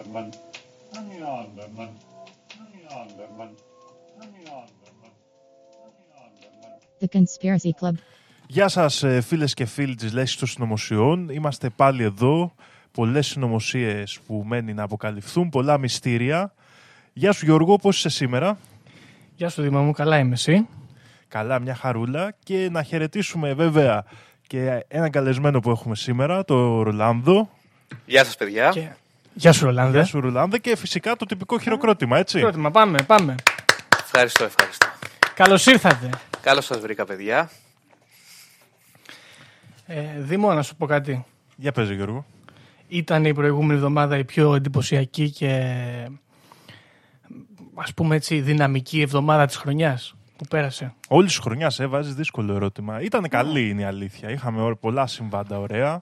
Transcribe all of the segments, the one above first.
Anderman, Honey Anderman, Honey Anderman, Honey Anderman, Honey Anderman. The Conspiracy Club. Γεια σας ε, φίλες και φίλοι της Λέσχης των Συνωμοσιών. Είμαστε πάλι εδώ. Πολλές συνωμοσίες που μένει να αποκαλυφθούν. Πολλά μυστήρια. Γεια σου Γιώργο, πώς είσαι σήμερα; Γεια σου Δήμα μου, καλά είμαι εσύ. Καλά, μια χαρούλα. Και να χαιρετήσουμε βέβαια και έναν καλεσμένο που έχουμε σήμερα, το Ρολάνδο. Γεια σας παιδιά. Και... Γεια σου Ρολάνδε. Γεια σου Ρολάνδο και φυσικά το τυπικό χειροκρότημα, έτσι. Πρότιμα, πάμε, πάμε. Ευχαριστώ, ευχαριστώ. Καλώς ήρθατε. Καλώς σας βρήκα παιδιά. Ε, Δήμο, να σου πω κάτι. Για πες Γιώργο. Ήταν η προηγούμενη εβδομάδα η πιο εντυπωσιακή και ας πούμε έτσι δυναμική εβδομάδα της χρονιάς που πέρασε. Όλης της χρονιάς έβαζε δύσκολο ερώτημα. Ήταν καλή είναι η αλήθεια. Είχαμε ω- πολλά συμβάντα ωραία.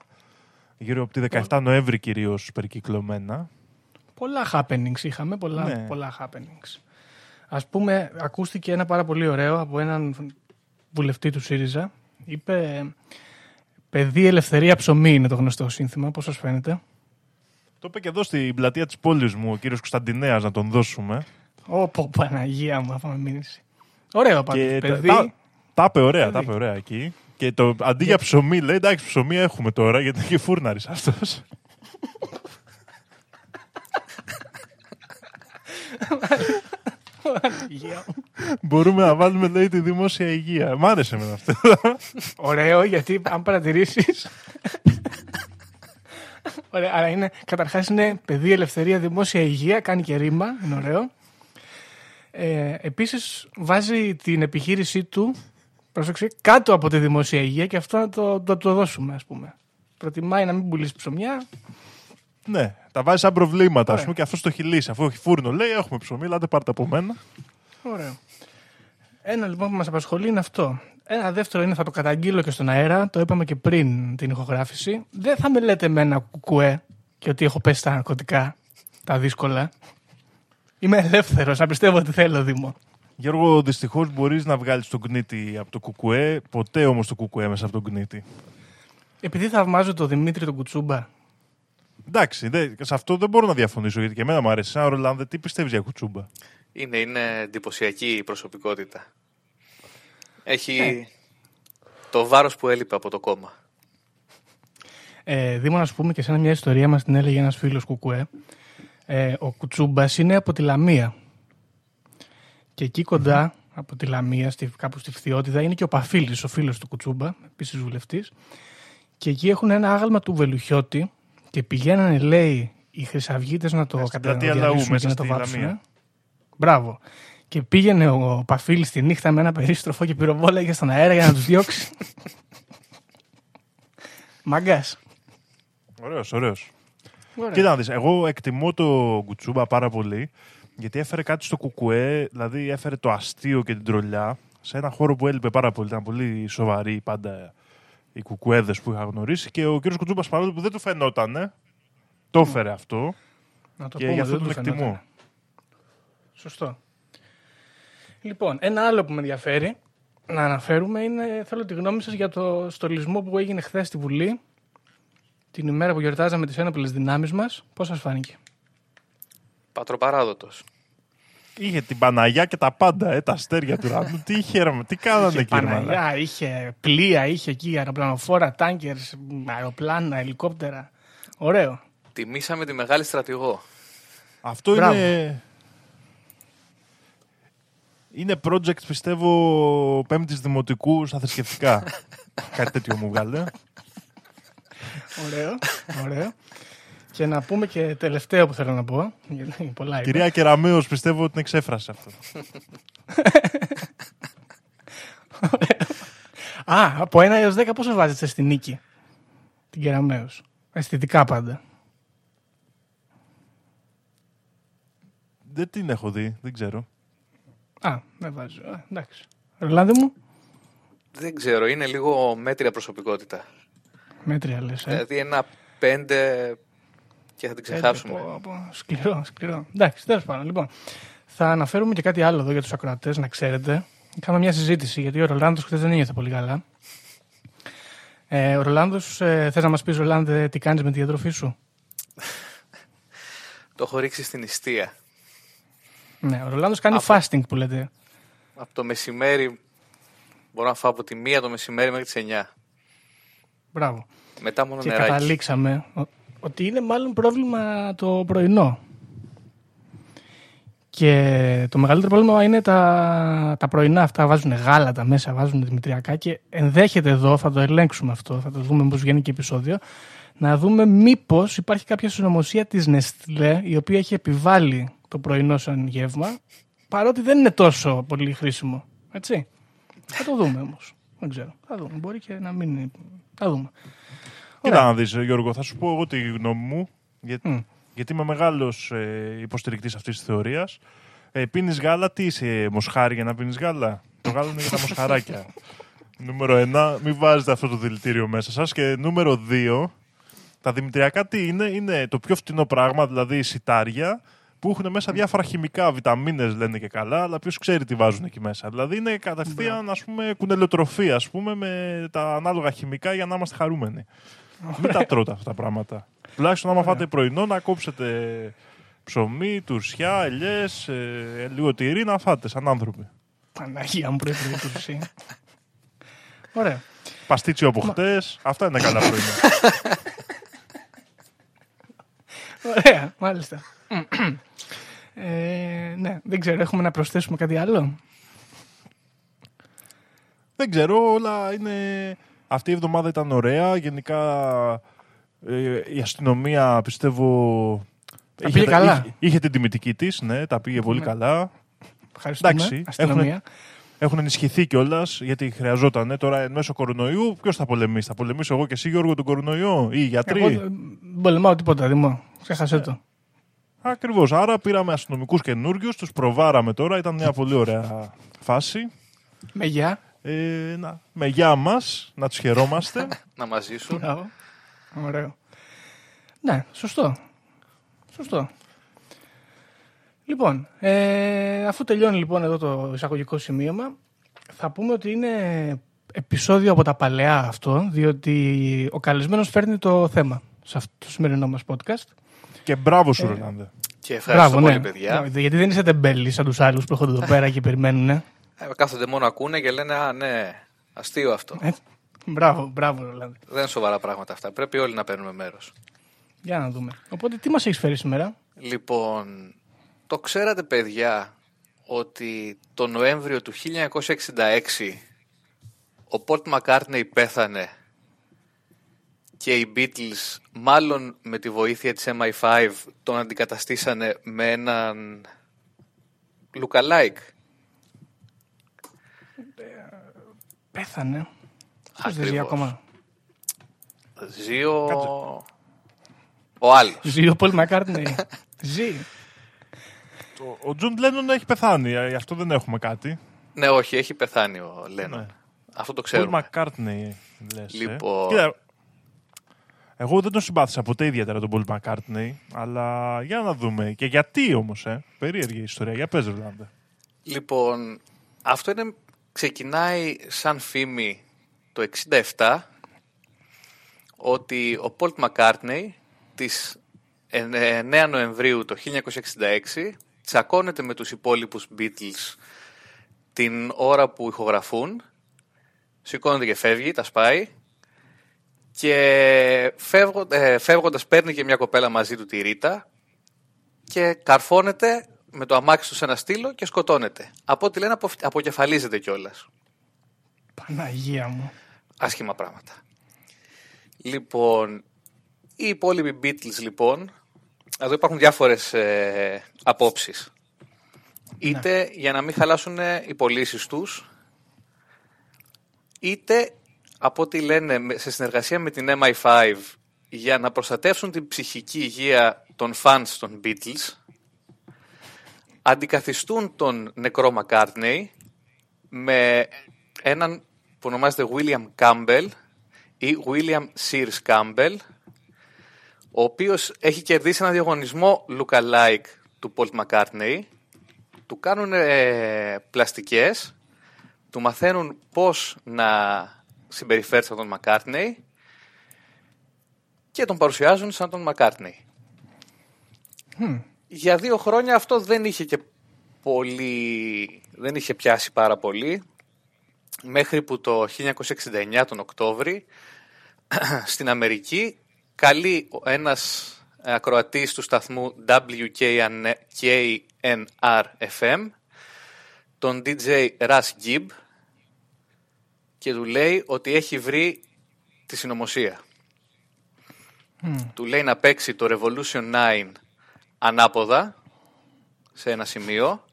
Γύρω από τη 17 Νοέμβρη κυρίως περικυκλωμένα. Πολλά happenings είχαμε, πολλά, Ναι. πολλά happenings. Ας πούμε, ακούστηκε ένα πάρα πολύ ωραίο από έναν βουλευτή του ΣΥΡΙΖΑ. Είπε, παιδί ελευθερία ψωμί είναι το γνωστό σύνθημα. Πώς σας φαίνεται; Το είπε και εδώ στην πλατεία της πόλης μου ο κύριος Κωνσταντινέας να τον δώσουμε. Ω, πω, Παναγία μου, αφάμε μήνυση. Ωραίο πάντως, και τα- παιδί. τα, τα είπε ωραία, Παιδί. τα είπε ωραία εκεί. Και το, αντί για ψωμί, λέει εντάξει, ψωμί έχουμε τώρα γιατί είναι και φούρναρης αυτός. Παναγία μου. Μπορούμε να βάλουμε, λέει, τη δημόσια υγεία. Μ' άρεσε με αυτό. Ωραίο, γιατί αν παρατηρήσει. Ωραία, αλλά είναι, καταρχάς είναι παιδί, ελευθερία, δημόσια υγεία, κάνει και ρήμα, είναι ωραίο. Ε, επίσης βάζει την επιχείρησή του, πρόσεξε, κάτω από τη δημόσια υγεία και αυτό να το, το, το δώσουμε ας πούμε. Προτιμάει να μην πουλήσει ψωμιά. ναι, τα βάζεις σαν προβλήματα, ας Ωραία. πούμε, και αυτός το έχει λύσει. Αφού έχει φούρνο, λέει, έχουμε ψωμί, λάτε πάρτε από μένα. Ωραίο. Ένα λοιπόν που μας απασχολεί είναι αυτό. Ένα δεύτερο είναι θα το καταγγείλω και στον αέρα, το είπαμε και πριν την ηχογράφηση. Δεν θα με λέτε με ένα κουκουέ και ότι έχω πέσει στα ναρκωτικά, τα δύσκολα. Είμαι ελεύθερος, να πιστεύω ότι θέλω, Δήμο. Γιώργο, δυστυχώς μπορείς να βγάλεις τον κνίτη από το κουκουέ, ποτέ όμως το κουκουέ μέσα από τον κνίτη. Επειδή θαυμάζω τον Δημήτρη τον Κουτσούμπα, Εντάξει, δε, σε αυτό δεν μπορώ να διαφωνήσω γιατί και εμένα μου αρέσει. Σαν Ρολάνδε, τι πιστεύεις για κουτσούμπα; Είναι, είναι εντυπωσιακή η προσωπικότητα. Έχει Ε. το βάρος που έλειπε από το κόμμα. ε, Δήμο, να σου πούμε και σε μια ιστορία μας την έλεγε ένας φίλος Κουκουέ. Ε, ο Κουτσούμπας είναι από τη Λαμία. Και εκεί κοντά, από τη Λαμία, στη, κάπου στη Φθιώτιδα, είναι και ο Παφίλης, ο φίλος του Κουτσούμπα, επίσης βουλευτής. Και εκεί έχουν ένα άγαλμα του Βελουχιώτη και πηγαίνανε, λέει, οι Χρυσαυγίτες να το Ε, στην πλατεία καταδιαλύσουν Λαού, μέσα και να το στη βάψουν. Λαμία. Μπράβο. Και πήγαινε ο Παφίλης τη νύχτα με ένα περίστροφο και πυροβόλαγε στον αέρα για να τους διώξει. Μαγκάς. Ωραίος, ωραίος. Κοίτα να δεις, εγώ εκτιμώ το Κουτσούμπα πάρα πολύ γιατί έφερε κάτι στο κουκουέ, δηλαδή έφερε το αστείο και την τρολιά σε ένα χώρο που έλειπε πάρα πολύ. Ήταν πολύ σοβαροί πάντα οι κουκουέδες που είχα γνωρίσει και ο κ. Κουτσούμπας παρόλο που δεν του φαινόταν, το έφερε αυτό Να το και πούμε, γι' αυτό δεν τον του εκτιμώ. φαινόταν. Σωστό. Λοιπόν, ένα άλλο που με ενδιαφέρει να αναφέρουμε είναι, θέλω τη γνώμη σας για το στολισμό που έγινε χθες στη Βουλή, την ημέρα που γιορτάζαμε τις ένοπλες δυνάμεις μας. Πώς σας φάνηκε; Πατροπαράδοτος. Είχε την Παναγιά και τα πάντα, ε, τα αστέρια του ουρανού. τι χαίρομαι, τι κάνανε Είχε κύριε Μαλάκα. Παναγιά, είχε πλοία, είχε εκεί αεροπλανοφόρα, τάγκερς, αεροπλάνα, ελικόπτερα. Ωραίο. Τιμήσαμε τη μεγάλη στρατηγό. Αυτό Μπράβο. είναι. Είναι project, πιστεύω, πέμπτης δημοτικού στα θρησκευτικά. Κάτι τέτοιο μου βγάλε. Ωραίο, ωραίο. Και να πούμε και τελευταίο που θέλω να πω. γιατί Πολλά είπα. Κυρία Κεραμέως, πιστεύω ότι την εξέφρασε αυτό. Α, από 1 έως 10 πόσο βάζετε στη νίκη. Την Κεραμέως; Αισθητικά πάντα. Δεν την έχω δει, δεν ξέρω. Α, δεν βάζω. Α, εντάξει. Ρολάνδε μου, Δεν ξέρω, είναι λίγο μέτρια προσωπικότητα. μέτρια λες. Ε. Δηλαδή ένα πέντε και θα την ξεχάσουμε. Πέντε, πω, πω, Σκληρό, σκληρό. Εντάξει, τέλος πάντων. Λοιπόν, θα αναφέρουμε και κάτι άλλο εδώ για τους ακροατές, να ξέρετε. Κάναμε μια συζήτηση, γιατί ο Ρολάνδος χθες δεν ένιωθε πολύ καλά. Ε, ο Ρολάνδος, ε, θες να μας πεις, Ρολάνδε, τι κάνεις με τη διατροφή σου; Το έχω ρίξει στην νηστεία. Ναι, ο Ρολάνδος κάνει Αυτό. fasting που λέτε. Από το μεσημέρι μπορώ να φάω από τη μία το μεσημέρι μέχρι τις 9. Μπράβο. Μετά μόνο Και νεράκι. καταλήξαμε ο- ότι είναι μάλλον πρόβλημα το πρωινό. Και το μεγαλύτερο πρόβλημα είναι τα, τα πρωινά αυτά. Βάζουν γάλατα μέσα, βάζουν δημητριακά και ενδέχεται εδώ, θα το ελέγξουμε αυτό, θα το δούμε πώς βγαίνει και επεισόδιο, να δούμε μήπως υπάρχει κάποια συνωμοσία της Νεστλέ η οποία έχει επιβάλει το πρωινό σαν γεύμα παρότι δεν είναι τόσο πολύ χρήσιμο. Έτσι. Θα το δούμε όμως. Δεν ξέρω. Θα δούμε. Μπορεί και να μην είναι. Θα δούμε. Κοίτα να δεις, Γιώργο, θα σου πω εγώ τη γνώμη μου, για- Μμ. γιατί είμαι μεγάλος ε, υποστηρικτής αυτής της θεωρίας. Ε, πίνεις γάλα, τι είσαι, μοσχάρι για να πίνεις γάλα; Το γάλα είναι για τα μοσχαράκια. νούμερο ένα, μην βάζετε αυτό το δηλητήριο μέσα σας. Και νούμερο δύο, τα δημητριακά τι είναι, είναι το πιο φτηνό πράγμα, δηλαδή σιτάρια, που έχουν μέσα διάφορα χημικά, βιταμίνες λένε και καλά, αλλά ποιος ξέρει τι βάζουν εκεί μέσα. Δηλαδή είναι κατευθείαν, ας πούμε, κουνελοτροφή, ας πούμε, με τα ανάλογα χημικά για να είμαστε χαρούμενοι. Μην τα τρώτε αυτά τα πράγματα. Τουλάχιστον άμα φάτε πρωινό να κόψετε ψωμί, τουρσιά, ελιές, ε, λίγο τυρί να φάτε σαν άνθρωποι. Παναγία μου πρωί πρωί τουρσί. Ωραία. Παστίτσιο από χτες, αυτά είναι καλά πρωινά. Ωραία, μάλιστα. ε, ναι, δεν ξέρω, έχουμε να προσθέσουμε κάτι άλλο; Δεν ξέρω, όλα είναι... Αυτή η εβδομάδα ήταν ωραία. Γενικά ε, η αστυνομία πιστεύω... Τα πήγε καλά. Είχε, είχε την τιμητική της, ναι, τα πήγε πολύ Ναι. καλά. Ευχαριστούμε. Εντάξει, αστυνομία. Έχουν ενισχυθεί κιόλας γιατί χρειαζόταν. Τώρα εν μέσω κορονοϊού, ποιος θα πολεμήσει; Θα πολεμήσω εγώ και εσύ, Γιώργο, τον κορονοϊό ή οι γιατροί; Εγώ δεν πολεμάω τίποτα, Δημό. Ξέχασέ το. Ακριβώς. Άρα πήραμε αστυνομικούς καινούριους, τους προβάραμε τώρα. Ήταν μια πολύ ωραία φάση. Με γεια. Ε, να, με γεια μας, να τους χαιρόμαστε. Να μας ζήσουν. Μπράβο. Ωραίο. Ναι, σωστό. Σωστό. Λοιπόν, ε, αφού τελειώνει λοιπόν εδώ το εισαγωγικό σημείωμα, θα πούμε ότι είναι επεισόδιο από τα παλαιά αυτό, διότι ο καλεσμένος φέρνει το θέμα σε αυτό το σημερινό μας podcast. και μπράβο σου, Ρολάνδε. Και ευχαριστώ πολύ, ναι. παιδιά. Ναι, Γιατί δεν είσαι τεμπέλη σαν τους άλλους που έρχονται εδώ πέρα και περιμένουν. Ε, κάθονται μόνο ακούνε και λένε Α, ναι, αστείο αυτό. Ε, μπράβο, μπράβο, Ρολάνδη. Δεν είναι σοβαρά πράγματα αυτά. Πρέπει όλοι να παίρνουμε μέρος. Για να δούμε. Οπότε τι μας έχεις φέρει σήμερα; Λοιπόν, το ξέρατε παιδιά ότι το Νοέμβριο του 1966 ο Πολτ Μακάρτνεϊ πέθανε και οι Beatles μάλλον με τη βοήθεια της MI5 τον αντικαταστήσανε με έναν lookalike. Πέθανε. Πώς δεν ζει Ακριβώς. ακόμα. Ζει ο... ο άλλος. Ζει ο Πολ Μακάρτνεϊ. Ζει. Ο, ο Τζον Λένον έχει πεθάνει, ε, γι' αυτό δεν έχουμε κάτι. Ναι, όχι, έχει πεθάνει ο Λένον. Ναι. Αυτό το Πολ ξέρουμε. Μακάρτνεϊ, λες. Λοιπόν. Ε. Κοίτα, εγώ δεν τον συμπάθησα ποτέ ιδιαίτερα τον Πολ Μακάρτνεϊ, αλλά για να δούμε. Και γιατί όμως, ε. Περίεργη ιστορία. Για πες, Ρολάνδε. Λοιπόν, αυτό είναι, ξεκινάει σαν φήμη το 67 ότι ο Πολτ Μακάρτνεϊ της 9 Νοεμβρίου το 1966 τσακώνεται με τους υπόλοιπους Beatles την ώρα που ηχογραφούν σηκώνεται και φεύγει, τα σπάει και φεύγω, ε, φεύγοντας παίρνει και μια κοπέλα μαζί του τη Ρίτα και καρφώνεται με το αμάξι τους σε ένα στήλο και σκοτώνεται. Από ό,τι λένε απο, αποκεφαλίζεται κιόλας. Παναγία μου. Άσχημα πράγματα. Λοιπόν, οι υπόλοιποι Beatles λοιπόν, εδώ υπάρχουν διάφορες ε, απόψεις. Είτε για να μην χαλάσουν οι πωλήσεις τους, είτε από ό,τι λένε με- σε συνεργασία με την MI5 για να προστατεύσουν την ψυχική υγεία των fans των Beatles, αντικαθιστούν τον νεκρό McCartney με έναν που ονομάζεται William Campbell ή William Sears Campbell, ο οποίος έχει κερδίσει ένα διαγωνισμό look-alike του Paul McCartney, του κάνουν ε, πλαστικές, του μαθαίνουν πώς να συμπεριφέρει σαν τον McCartney και τον παρουσιάζουν σαν τον McCartney. Για δύο χρόνια αυτό δεν είχε και πολύ, δεν είχε πιάσει πάρα πολύ, μέχρι που το 1969 τον Οκτώβρη στην Αμερική καλεί ο- ένας ακροατής του σταθμού WKNR-FM τον DJ Russ Gibb και του λέει ότι έχει βρει τη συνωμοσία. Του λέει να παίξει το Revolution 9 ανάποδα σε ένα σημείο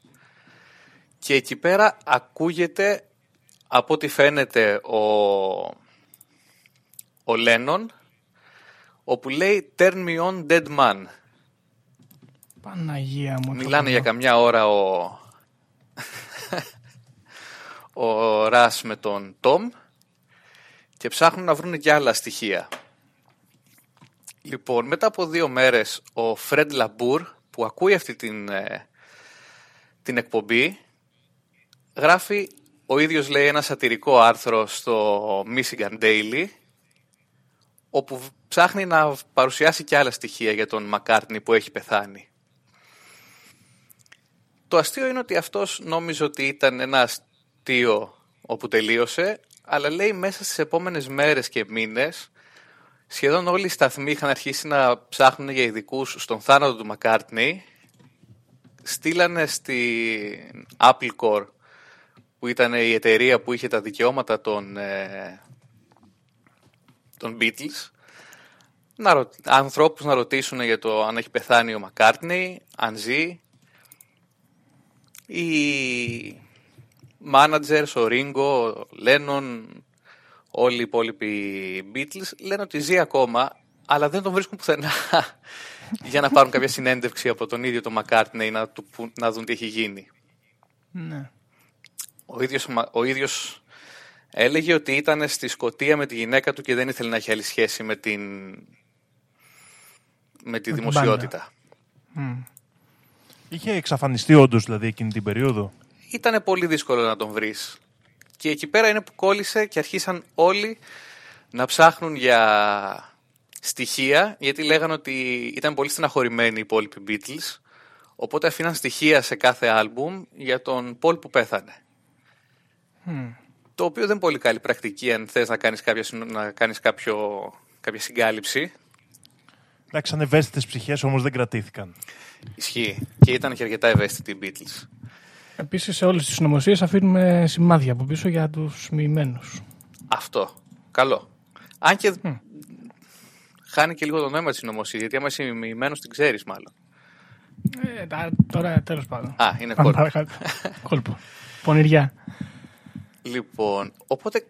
και εκεί πέρα ακούγεται από ό,τι φαίνεται ο, ο Λένον όπου λέει Turn me on dead man. Παναγία μου. Μιλάνε για καμιά ώρα ο, ο Ρας με τον Τόμ και ψάχνουν να βρουν και άλλα στοιχεία. Λοιπόν, μετά από δύο μέρες ο Φρέντ Λαμπούρ που ακούει αυτή την, ε, την εκπομπή γράφει ο ίδιος λέει ένα σατυρικό άρθρο στο Michigan Daily όπου ψάχνει να παρουσιάσει και άλλα στοιχεία για τον Μακάρτνι που έχει πεθάνει. Το αστείο είναι ότι αυτός νόμιζε ότι ήταν ένα αστείο όπου τελείωσε, αλλά λέει μέσα στις επόμενες μέρες και μήνες σχεδόν όλοι οι σταθμοί είχαν αρχίσει να ψάχνουν για ειδικούς στον θάνατο του Μακάρτνι. Στείλανε στην Apple Core, που ήταν η εταιρεία που είχε τα δικαιώματα των, ε, των Beatles, να ρω... ανθρώπους να ρωτήσουν για το αν έχει πεθάνει ο Μακάρτνι, αν ζει. Οι managers, ο Ringo, ο Lennon, όλοι οι υπόλοιποι Beatles λένε ότι ζει ακόμα, αλλά δεν τον βρίσκουν πουθενά για να πάρουν κάποια συνέντευξη από τον ίδιο τον McCartney να, του, πουν- να δουν τι έχει γίνει. Ναι. Ο ίδιος, ο ίδιος έλεγε ότι ήταν στη Σκωτία με τη γυναίκα του και δεν ήθελε να έχει άλλη σχέση με την, με τη την δημοσιότητα. Είχε εξαφανιστεί όντως δηλαδή εκείνη την περίοδο; Ήταν πολύ δύσκολο να τον βρεις. Και εκεί πέρα είναι που κόλλησε και αρχίσαν όλοι να ψάχνουν για στοιχεία, γιατί λέγανε ότι ήταν πολύ στεναχωρημένοι οι υπόλοιποι Beatles, οπότε αφήναν στοιχεία σε κάθε άλμπουμ για τον Πολ που πέθανε. Το οποίο δεν είναι πολύ καλή πρακτική αν θες να κάνεις, κάποια, συνο- να κάνεις κάποιο, κάποια συγκάλυψη. Εντάξει, σαν ευαίσθητες ψυχές όμως δεν κρατήθηκαν. Ισχύει. Και ήταν και αρκετά ευαίσθητοι οι Beatles. Επίσης, σε όλες τις συνωμοσίε αφήνουμε σημάδια από πίσω για τους μοιημένους. Αυτό. Καλό. Αν και χάνει και λίγο το νόημα της συνωμοσία, γιατί άμα είσαι μοιημένος την ξέρεις μάλλον. Ε, τα- τώρα τέλος πάντων. Α, είναι Πάμε κόλπο. παρακάτω. Κόλπο. Πονηριά. Λοιπόν, οπότε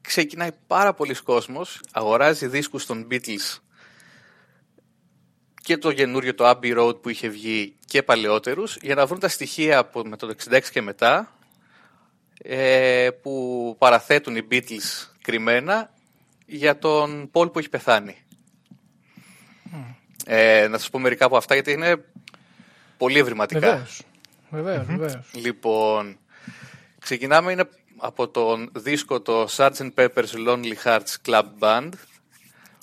ξεκινάει πάρα πολλοί κόσμος, αγοράζει δίσκους των Beatles και το καινούριο το Abbey Road που είχε βγει και παλαιότερους για να βρουν τα στοιχεία από με το 66 και μετά ε, που παραθέτουν οι Beatles κρυμμένα για τον Paul που έχει πεθάνει. Ε, να σας πω μερικά από αυτά γιατί είναι πολύ ευρηματικά. Βεβαίως. Βεβαίως, βεβαίως. Λοιπόν, ξεκινάμε είναι από τον δίσκο το Sgt. Pepper's Lonely Hearts Club Band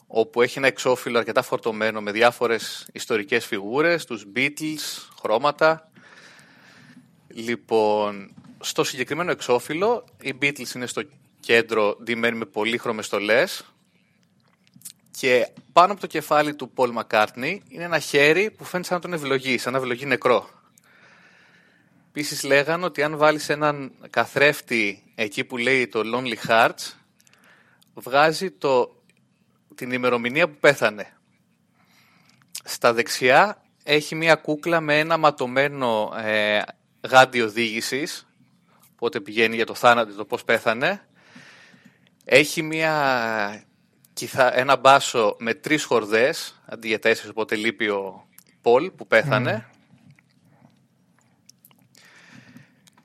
όπου έχει ένα εξώφυλλο αρκετά φορτωμένο με διάφορες ιστορικές φιγούρες, τους Beatles, χρώματα. Λοιπόν, στο συγκεκριμένο εξώφυλλο οι Beatles είναι στο κέντρο ντυμένοι με πολύχρωμες στολές και πάνω από το κεφάλι του Paul McCartney είναι ένα χέρι που φαίνεται σαν να τον ευλογεί, σαν να ευλογεί νεκρό. Επίσης λέγανε ότι αν βάλεις έναν καθρέφτη εκεί που λέει το Lonely Hearts, βγάζει το, την ημερομηνία που πέθανε. Στα δεξιά έχει μία κούκλα με ένα ματωμένο ε, γάντι οδήγησης, πότε πηγαίνει για το θάνατο, το πώς πέθανε. Έχει μία, ένα μπάσο με τρεις χορδές, αντί για τέσσερις, οπότε λείπει ο Πολ που πέθανε.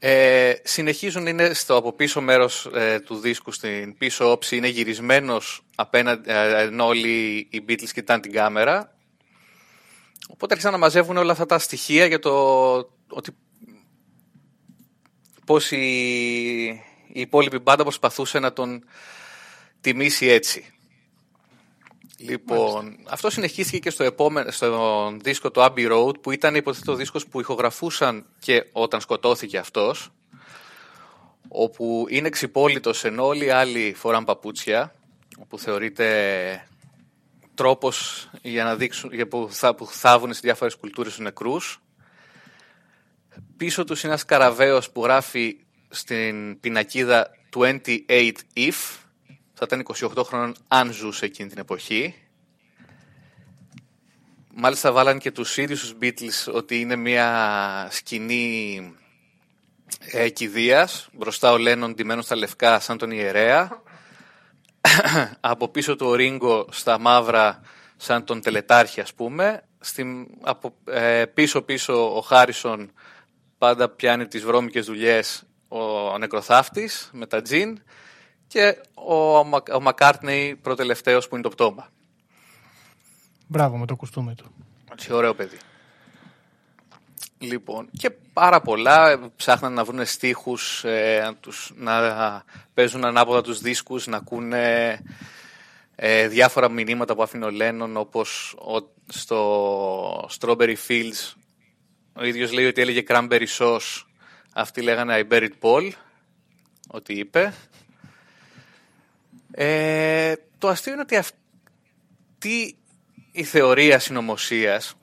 Ε, συνεχίζουν, είναι στο από πίσω μέρος ε, του δίσκου, στην πίσω όψη, είναι γυρισμένος απέναντι, ε, ενώ όλοι οι Beatles κοιτάνε την κάμερα. Οπότε άρχισαν να μαζεύουν όλα αυτά τα στοιχεία για το ότι πώς η, η υπόλοιπη μπάντα προσπαθούσε να τον τιμήσει έτσι. Λοιπόν, αυτό συνεχίστηκε και στο επόμενο, στο δίσκο του Abbey Road, που ήταν υποθέτω δίσκος που ηχογραφούσαν και όταν σκοτώθηκε αυτός, όπου είναι ξυπόλυτος ενώ όλοι οι άλλοι φοράν παπούτσια, όπου θεωρείται τρόπος για να δείξουν, για που, θα, που θάβουν σε διάφορες κουλτούρες τους νεκρούς. Πίσω τους είναι ένας καραβαίος που γράφει στην πινακίδα 28 if, θα ήταν 28 χρόνων αν ζούσε εκείνη την εποχή. Μάλιστα βάλαν και τους ίδιους τους Beatles ότι είναι μια σκηνή ε, κηδείας. Μπροστά ο Λένον ντυμένος στα λευκά σαν τον ιερέα. από πίσω του ο Ρίγκο στα μαύρα σαν τον τελετάρχη ας πούμε. Στην, από, ε, πίσω πίσω ο Χάρισον πάντα πιάνει τις βρώμικες δουλειές ο νεκροθάφτης με τα τζιν και ο, ο Μακάρτνεϊ προτελευταίος που είναι το πτώμα. Μπράβο με το κουστούμι του. Έτσι, ωραίο παιδί. Λοιπόν, και πάρα πολλά ψάχναν να βρουν στίχους, ε, τους, να παίζουν ανάποδα τους δίσκους, να ακούνε ε, διάφορα μηνύματα που άφηνε ο Λένον, όπως ο, στο Strawberry Fields. Ο ίδιος λέει ότι έλεγε Cranberry Sauce, αυτοί λέγανε I buried Paul, ότι είπε. Ε, το αστείο είναι ότι αυτή η θεωρία συνωμοσίας,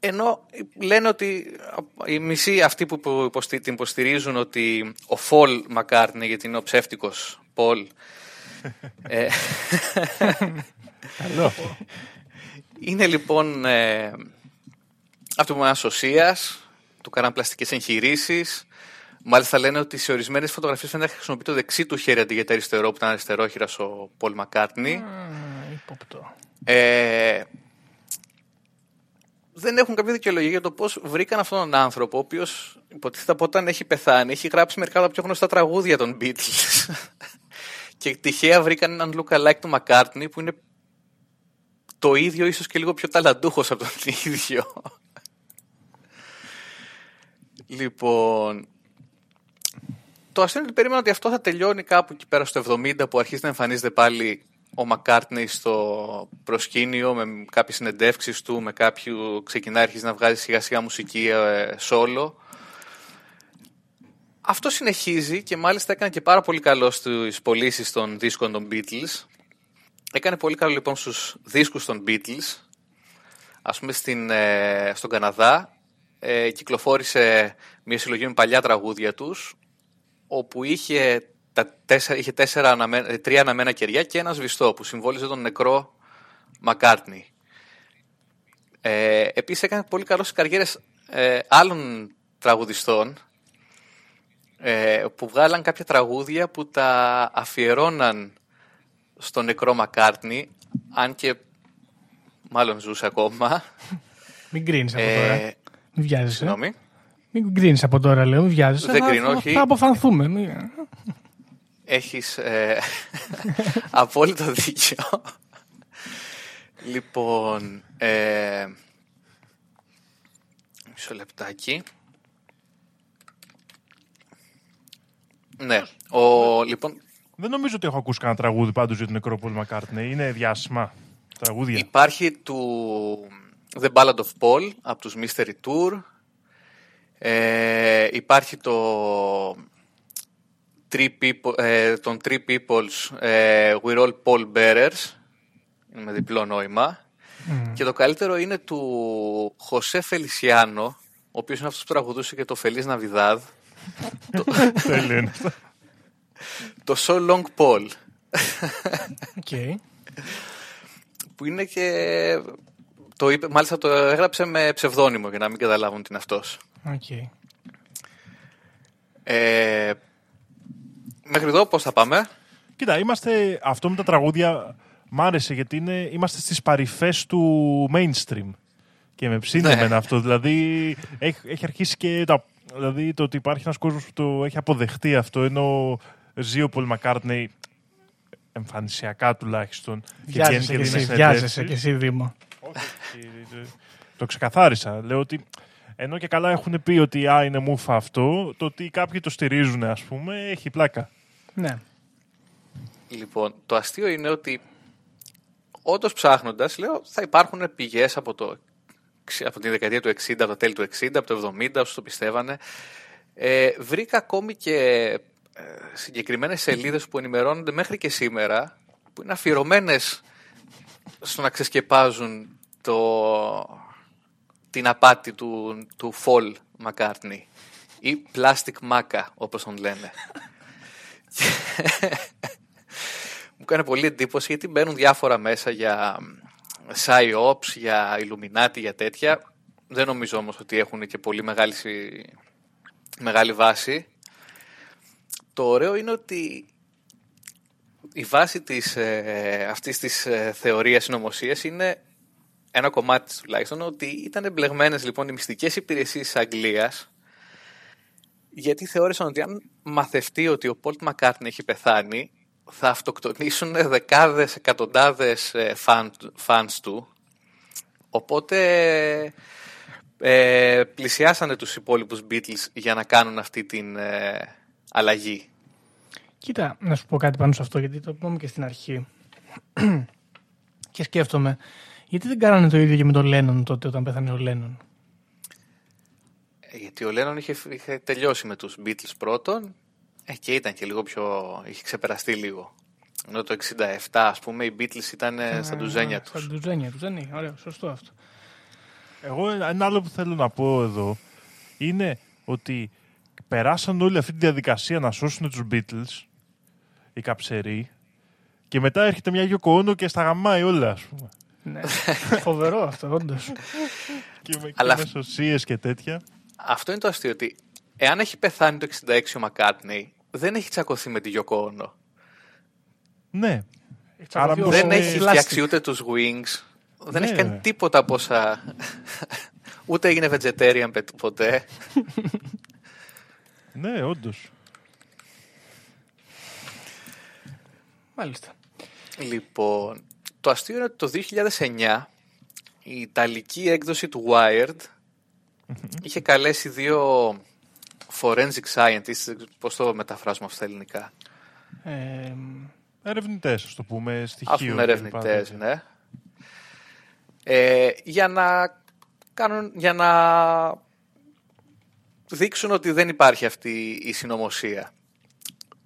ενώ λένε ότι οι μισοί αυτοί που την υποστηρίζουν ότι ο Φολ Μακάρτνι, γιατί είναι ο ψεύτικος Πολ, ε, είναι λοιπόν ε, αυτό που είναι ασωσίας, του κάναν πλαστικές εγχειρήσεις, Μάλιστα λένε ότι σε ορισμένες φωτογραφίες φαίνεται να χρησιμοποιεί το δεξί του χέρι αντί για το αριστερό που ήταν αριστερόχειρα ο Πολ Μακάρτνι. Ε, δεν έχουν κάποια δικαιολογία για το πώς βρήκαν αυτόν τον άνθρωπο, ο οποίος υποτίθεται από όταν έχει πεθάνει, έχει γράψει μερικά από τα πιο γνωστά τραγούδια των Beatles. και τυχαία βρήκαν έναν look-alike του Μακάρτνι που είναι το ίδιο, ίσως και λίγο πιο ταλαντούχος από τον ίδιο. λοιπόν, το αστείο είναι ότι περίμενα ότι αυτό θα τελειώνει κάπου εκεί πέρα στο 70 που αρχίζει να εμφανίζεται πάλι ο Μακάρτνεϊ στο προσκήνιο με κάποιες συνεντεύξεις του, με κάποιο ξεκινάει αρχίζει να βγάζει σιγά σιγά μουσική ε, solo. Αυτό συνεχίζει και μάλιστα έκανε και πάρα πολύ καλό στις πωλήσεις των δίσκων των Beatles. Έκανε πολύ καλό λοιπόν στους δίσκους των Beatles. Ας πούμε στην, ε, στον Καναδά ε, κυκλοφόρησε μια συλλογή με παλιά τραγούδια τους όπου είχε, τα τέσσερα, είχε τέσσερα τρία αναμένα κεριά και ένα σβηστό που συμβόλιζε τον νεκρό Μακάρτνι. Ε, επίσης έκανε πολύ καλό στις καριέρες ε, άλλων τραγουδιστών ε, που βγάλαν κάποια τραγούδια που τα αφιερώναν στον νεκρό Μακάρτνι αν και μάλλον ζούσε ακόμα. Μην κρίνεις από τώρα. Ε, Μην βιάζεσαι. Συγγνώμη. Μην κρίνεις από τώρα, λέω, μην βιάζεσαι. Δεν κρίνω, όχι. Θα αποφανθούμε. Έχεις ε, απόλυτο δίκιο. λοιπόν, ε, μισό λεπτάκι. Ναι, ο, λοιπόν... Δεν νομίζω ότι έχω ακούσει κανένα τραγούδι πάντως για τον νεκρό Paul McCartney. Είναι διάσημα τραγούδια. Υπάρχει του The Ballad of Paul από τους Mystery Tour. Ε, υπάρχει το three people, ε, των Three People's ε, We're All Paul Bearers με διπλό νόημα και το καλύτερο είναι του Χωσέ Φελισιάνο ο οποίος είναι αυτός που τραγουδούσε και το Feliz Navidad, Τέλειο είναι αυτό. το So Long Paul, OK. που είναι και... Το είπε, μάλιστα το έγραψε με ψευδόνυμο για να μην καταλάβουν τι είναι αυτός. Οκ. Ε, μέχρι εδώ πώς θα πάμε; Κοίτα, είμαστε. Αυτό με τα τραγούδια μ' άρεσε γιατί είναι, είμαστε στις παρυφές του mainstream. Και με ψήνει Ναι. εμένα αυτό. Δηλαδή, έχει, έχει αρχίσει και. Τα, δηλαδή, το ότι υπάρχει ένας κόσμος που το έχει αποδεχτεί αυτό, ενώ ζει ο Πολ Μακάρτνεϊ εμφανισιακά τουλάχιστον. Βιάζεσαι βγαίνει κι δίνει εσύ, συνεντεύξεις. βιάζεσαι κι εσύ, Δήμο. Όχι, ε, το ξεκαθάρισα. Λέω ότι ενώ και καλά έχουν πει ότι α, είναι μούφα αυτό, το ότι κάποιοι το στηρίζουν, ας πούμε, έχει πλάκα. Ναι. Λοιπόν, το αστείο είναι ότι όντως ψάχνοντας, λέω, θα υπάρχουν πηγές από, το, από την δεκαετία του 60, από τα τέλη του 60, από το 70, όσοι το πιστεύανε. Ε, βρήκα ακόμη και ε, συγκεκριμένες σελίδες που ενημερώνονται μέχρι και σήμερα, που είναι αφιερωμένες στο να ξεσκεπάζουν το, την απάτη του, του Fall McCartney ή Plastic Maca, όπως τον λένε. Μου κάνει πολύ εντύπωση γιατί μπαίνουν διάφορα μέσα για PsyOps, για Illuminati, για τέτοια. Δεν νομίζω όμως ότι έχουν και πολύ μεγάλη, συ- μεγάλη βάση. Το ωραίο είναι ότι η βάση της, ε, αυτής της ε, θεωρίας συνωμοσίας είναι ένα κομμάτι της τουλάχιστον ότι ήταν εμπλεγμένες λοιπόν οι μυστικές υπηρεσίες της Αγγλίας γιατί θεώρησαν ότι αν μαθευτεί ότι ο Πολτ Μακάρτνι έχει πεθάνει θα αυτοκτονήσουν δεκάδες, εκατοντάδες ε, φαν, φανς του οπότε ε, πλησιάσανε τους υπόλοιπους Beatles για να κάνουν αυτή την ε, αλλαγή. Κοίτα, να σου πω κάτι πάνω σε αυτό, γιατί το είπαμε και στην αρχή. και σκέφτομαι, γιατί δεν κάνανε το ίδιο και με τον Λένον τότε όταν πέθανε ο Λένον; Ε, Γιατί ο Λένον είχε, είχε τελειώσει με τους Beatles πρώτον ε, και ήταν και λίγο πιο... είχε ξεπεραστεί λίγο. Ενώ το 67 ας πούμε οι Beatles ήταν ε, στα ντουζένια τους. Στα ντουζένια τους, δεν είναι. Ωραίο, σωστό αυτό. Εγώ ένα άλλο που θέλω να πω εδώ είναι ότι περάσαν όλη αυτή τη διαδικασία να σώσουν τους Beatles, οι καψεροί, και μετά έρχεται μια Yoko Ono και στα γαμάει όλα, ας πούμε. Ναι. Φοβερό αυτό, όντως. Και με, Αλλά- και με σωσίες και τέτοια. Αυτό είναι το αστείο ότι εάν έχει πεθάνει το 66 ο Μακάτνεϊ δεν έχει τσακωθεί με τη Yoko Ono. Ναι. Άρα Άρα Δεν είναι έχει plastic. φτιάξει ούτε τους Wings. Δεν Ναι, έχει κάνει ρε. τίποτα από όσα... ούτε έγινε vegetarian πε- ποτέ. Ναι, όντως. Μάλιστα. Λοιπόν, το αστείο είναι ότι το 2009 η Ιταλική έκδοση του Wired είχε καλέσει δύο forensic scientists, πώς το μεταφράζουμε αυτό στα ελληνικά. Ε, Ερευνητές, ας το πούμε, Ας στοιχείο. πούμε ερευνητές, ναι. Ε, για να κάνουν, για να δείξουν ότι δεν υπάρχει αυτή η συνωμοσία.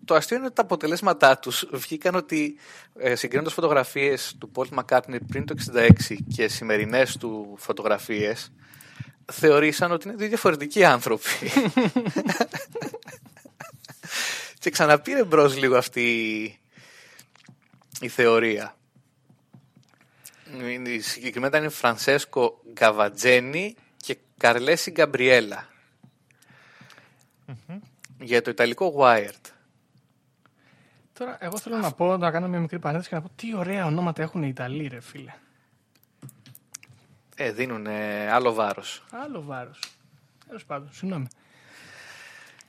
Το αστείο είναι ότι τα αποτελέσματά τους βγήκαν ότι ε, συγκρίνοντας φωτογραφίες του Paul McCartney πριν το 66 και σημερινές του φωτογραφίες θεωρήσαν ότι είναι δύο διαφορετικοί άνθρωποι. και ξαναπήρε μπρος λίγο αυτή η θεωρία. Είναι- Συγκεκριμένα είναι Φρανσέσκο Γκαβατζένι και Καρλέση Γκαμπριέλα. Για το ιταλικό Wired. Τώρα, εγώ θέλω να πω, να κάνω μια μικρή παρένθεση και να πω τι ωραία ονόματα έχουν οι Ιταλοί, ρε φίλε. Ε, δίνουν άλλο βάρος. Άλλο βάρος. Τέλος πάντων, συγγνώμη.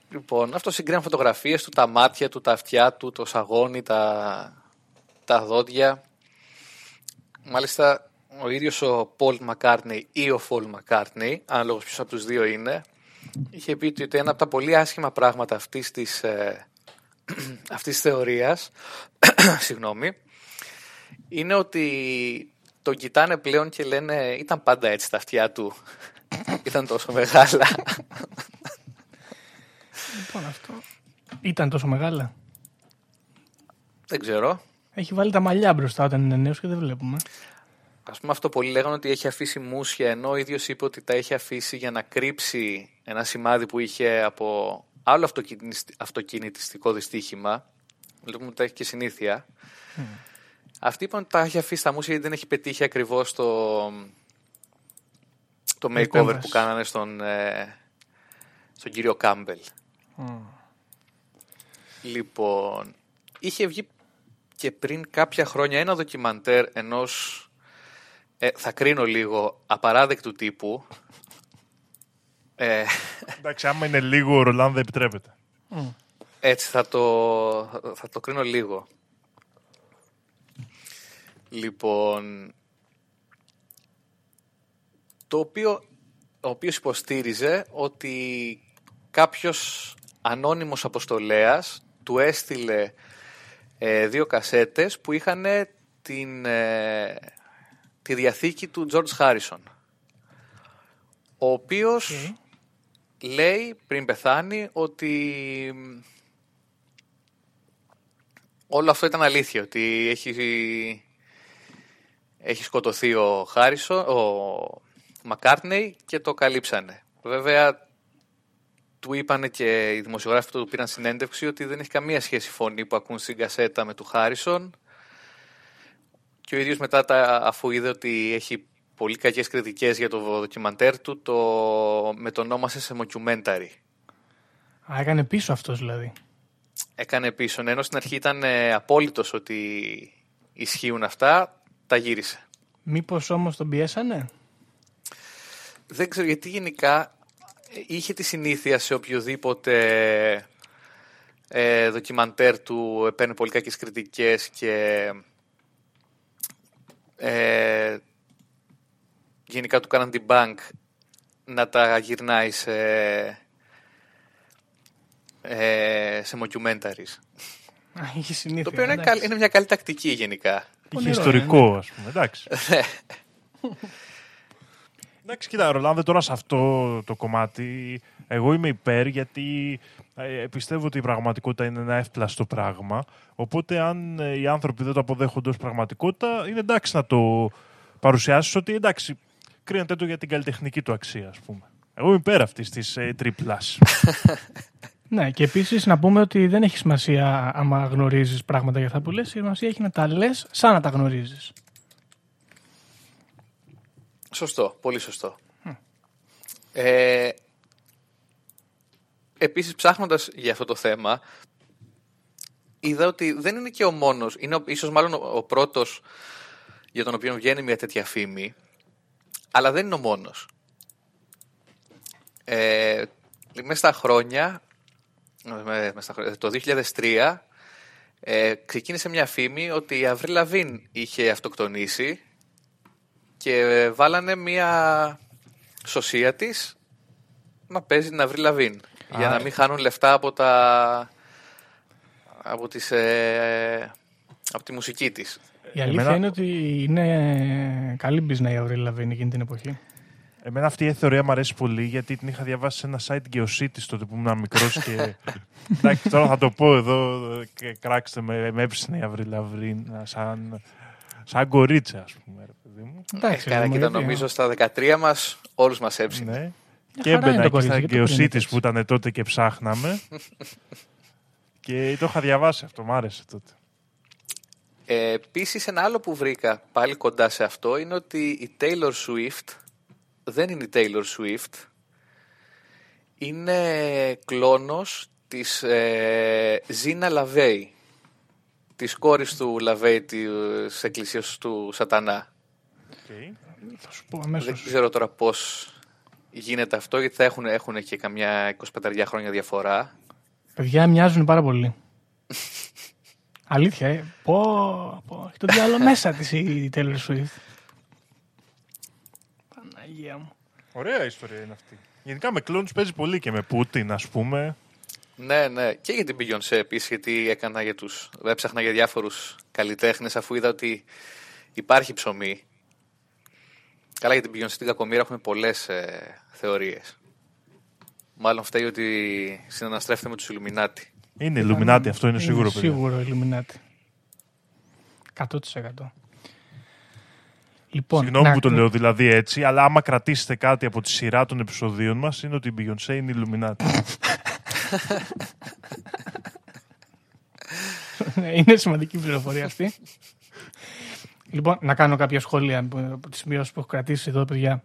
Λοιπόν, αυτό συγκρίνει φωτογραφίες του, τα μάτια του, τα αυτιά του, το σαγόνι, τα, τα δόντια. Μάλιστα, ο ίδιος ο Paul McCartney ή ο Paul McCartney, ανάλογος ποιος από τους δύο είναι, είχε πει ότι ένα από τα πολύ άσχημα πράγματα αυτής της, ε, αυτής της θεωρίας, συγγνώμη, είναι ότι τον κοιτάνε πλέον και λένε ήταν πάντα έτσι τα αυτιά του, ήταν τόσο μεγάλα. Λοιπόν, αυτό ήταν τόσο μεγάλα. Δεν ξέρω. Έχει βάλει τα μαλλιά μπροστά όταν είναι νέος και δεν βλέπουμε. ας πούμε αυτό πολλοί λέγανε ότι έχει αφήσει μουσια ενώ ο ίδιος είπε ότι τα έχει αφήσει για να κρύψει ένα σημάδι που είχε από άλλο αυτοκινησ- αυτοκινητιστικό δυστύχημα. Βλέπουμε ότι τα έχει και συνήθεια. Αυτοί είπαν ότι τα έχει αφήσει τα μουσια γιατί δεν έχει πετύχει ακριβώς το, το makeover επέμβαση. που κάνανε στον, ε, στον κύριο Κάμπελ. Λοιπόν, είχε βγει και πριν κάποια χρόνια ένα ντοκιμαντέρ ενός, ε, θα κρίνω λίγο, απαράδεκτου τύπου. Ε, Εντάξει, άμα είναι λίγο ο Ρολάν δεν επιτρέπεται. έτσι θα το, θα το κρίνω λίγο. Λοιπόν, το οποίο, ο οποίος υποστήριζε ότι κάποιος ανώνυμος αποστολέας του έστειλε ε, δύο κασέτες που είχαν την, ε, τη διαθήκη του George Harrison. Ο οποίος λέει πριν πεθάνει ότι μ, όλο αυτό ήταν αλήθεια, ότι έχει, έχει σκοτωθεί ο Χάρισον, ο Μακάρτνεϊ και το καλύψανε. Βέβαια, του είπανε και οι δημοσιογράφοι που του πήραν συνέντευξη ότι δεν έχει καμία σχέση η φωνή που ακούν στην κασέτα με του Χάρισον και ο ίδιος μετά τα, αφού είδε ότι έχει πολύ κακές κριτικές για το ντοκιμαντέρ του το μετονόμασε σε mockumentary. Α, έκανε πίσω αυτός δηλαδή. Έκανε πίσω, ναι, ενώ στην αρχή ήταν ε, απόλυτος ότι ισχύουν αυτά, τα γύρισε. Μήπως όμως τον πιέσανε; Δεν ξέρω γιατί γενικά ε, είχε τη συνήθεια σε οποιοδήποτε ε, ντοκιμαντέρ του έπαιρνε πολύ κακές κριτικές και ε, γενικά του κάναν την bank να τα γυρνάει σε, ε, σε mockumentaries. Α, είχε συνήθεια. Το οποίο είναι, εντάξει. καλ- είναι μια καλή τακτική γενικά. Είχε Πονηρό ιστορικό, ας πούμε. Εντάξει. Εντάξει, κοίτα, Ρολάνδε, τώρα σε αυτό το κομμάτι, εγώ είμαι υπέρ γιατί ε, πιστεύω ότι η πραγματικότητα είναι ένα εύπλαστο πράγμα. Οπότε, αν ε, οι άνθρωποι δεν το αποδέχονται ως πραγματικότητα, είναι εντάξει να το παρουσιάσεις ότι εντάξει, κρίνεται το για την καλλιτεχνική του αξία, ας πούμε. Εγώ είμαι υπέρ αυτής της ε, τρίπλας. Ναι, και επίσης να πούμε ότι δεν έχει σημασία άμα γνωρίζεις πράγματα για αυτά που λες. Η σημασία έχει να τα λες σαν να τα γνωρίζεις. Σωστό, πολύ σωστό. Ε, επίσης ψάχνοντας για αυτό το θέμα είδα ότι δεν είναι και ο μόνος, είναι ο- ίσως μάλλον ο, ο πρώτος για τον οποίο βγαίνει μια τέτοια φήμη αλλά δεν είναι ο μόνος. Ε, μέσα στα χρόνια, με- μέσα στα χρόνια, το 2003 ε, ξεκίνησε μια φήμη ότι η Αvril Lavigne είχε αυτοκτονήσει και βάλανε μία σωσία της να παίζει την Αvril Lavigne για Α. να μην χάνουν λεφτά από τα από, τις, ε, από τη μουσική της. Η αλήθεια Εμένα- είναι ότι είναι καλή μπίζνα η Avril Lavigne εκείνη την εποχή. Εμένα αυτή η θεωρία μου αρέσει πολύ γιατί την είχα διαβάσει σε ένα site Geocities τότε που ήμουν μικρός και. Εντάξει, τώρα θα το πω εδώ και κράξτε με, με έψηνε η Αvril Lavigne σαν, σαν κορίτσα, ας πούμε, ρε παιδί μου. Εντάξει, ε, καλά, ρε, κοίτα, γιατί, νομίζω στα 13 μας όλους μας έψινε. Ναι. Μια Και χαρά είναι έμπαινα το εκεί στα κορίτσι, γιατί το κρίνετε Geocities έτσι. που ήταν τότε και ψάχναμε. και το είχα διαβάσει αυτό, μ' άρεσε τότε. Ε, Επίσης, ένα άλλο που βρήκα πάλι κοντά σε αυτό είναι ότι η Taylor Swift δεν είναι η Taylor Swift. Είναι κλόνος της ε, Zina LaVey, της κόρης του LaVey της εκκλησίας του Σατανά. Θα σου πω Δεν αμέσως. ξέρω τώρα πώς γίνεται αυτό, γιατί θα έχουν, έχουν και καμιά 25 χρόνια διαφορά. Παιδιά μοιάζουν πάρα πολύ. Αλήθεια, ε. Πω, πω. Έχει το διάλογο μέσα της η Taylor Swift. Παναγία μου. Ωραία ιστορία είναι αυτή. Γενικά με κλόνους παίζει πολύ και με Πούτιν, ας πούμε. Ναι, ναι. Και για την Beyoncé επίσης, γιατί έκανα για τους, έψαχνα για διάφορους καλλιτέχνες αφού είδα ότι υπάρχει ψωμί. Καλά για την Beyoncé την κακομοίρα έχουμε πολλές ε, θεωρίες. Μάλλον φταίει ότι συναναστρέφεται με τους Illuminati. Είναι Illuminati, αυτό είναι σίγουρο, παιδιά. Σίγουρο Illuminati. 100%. Λοιπόν, Συγγνώμη να- που το λέω δηλαδή έτσι, αλλά άμα κρατήσετε κάτι από τη σειρά των επεισοδίων μας, είναι ότι η Beyoncé είναι Illuminati. Ναι, είναι σημαντική πληροφορία αυτή. λοιπόν, να κάνω κάποια σχόλια από από τις σημειώσεις που έχω κρατήσει εδώ, παιδιά.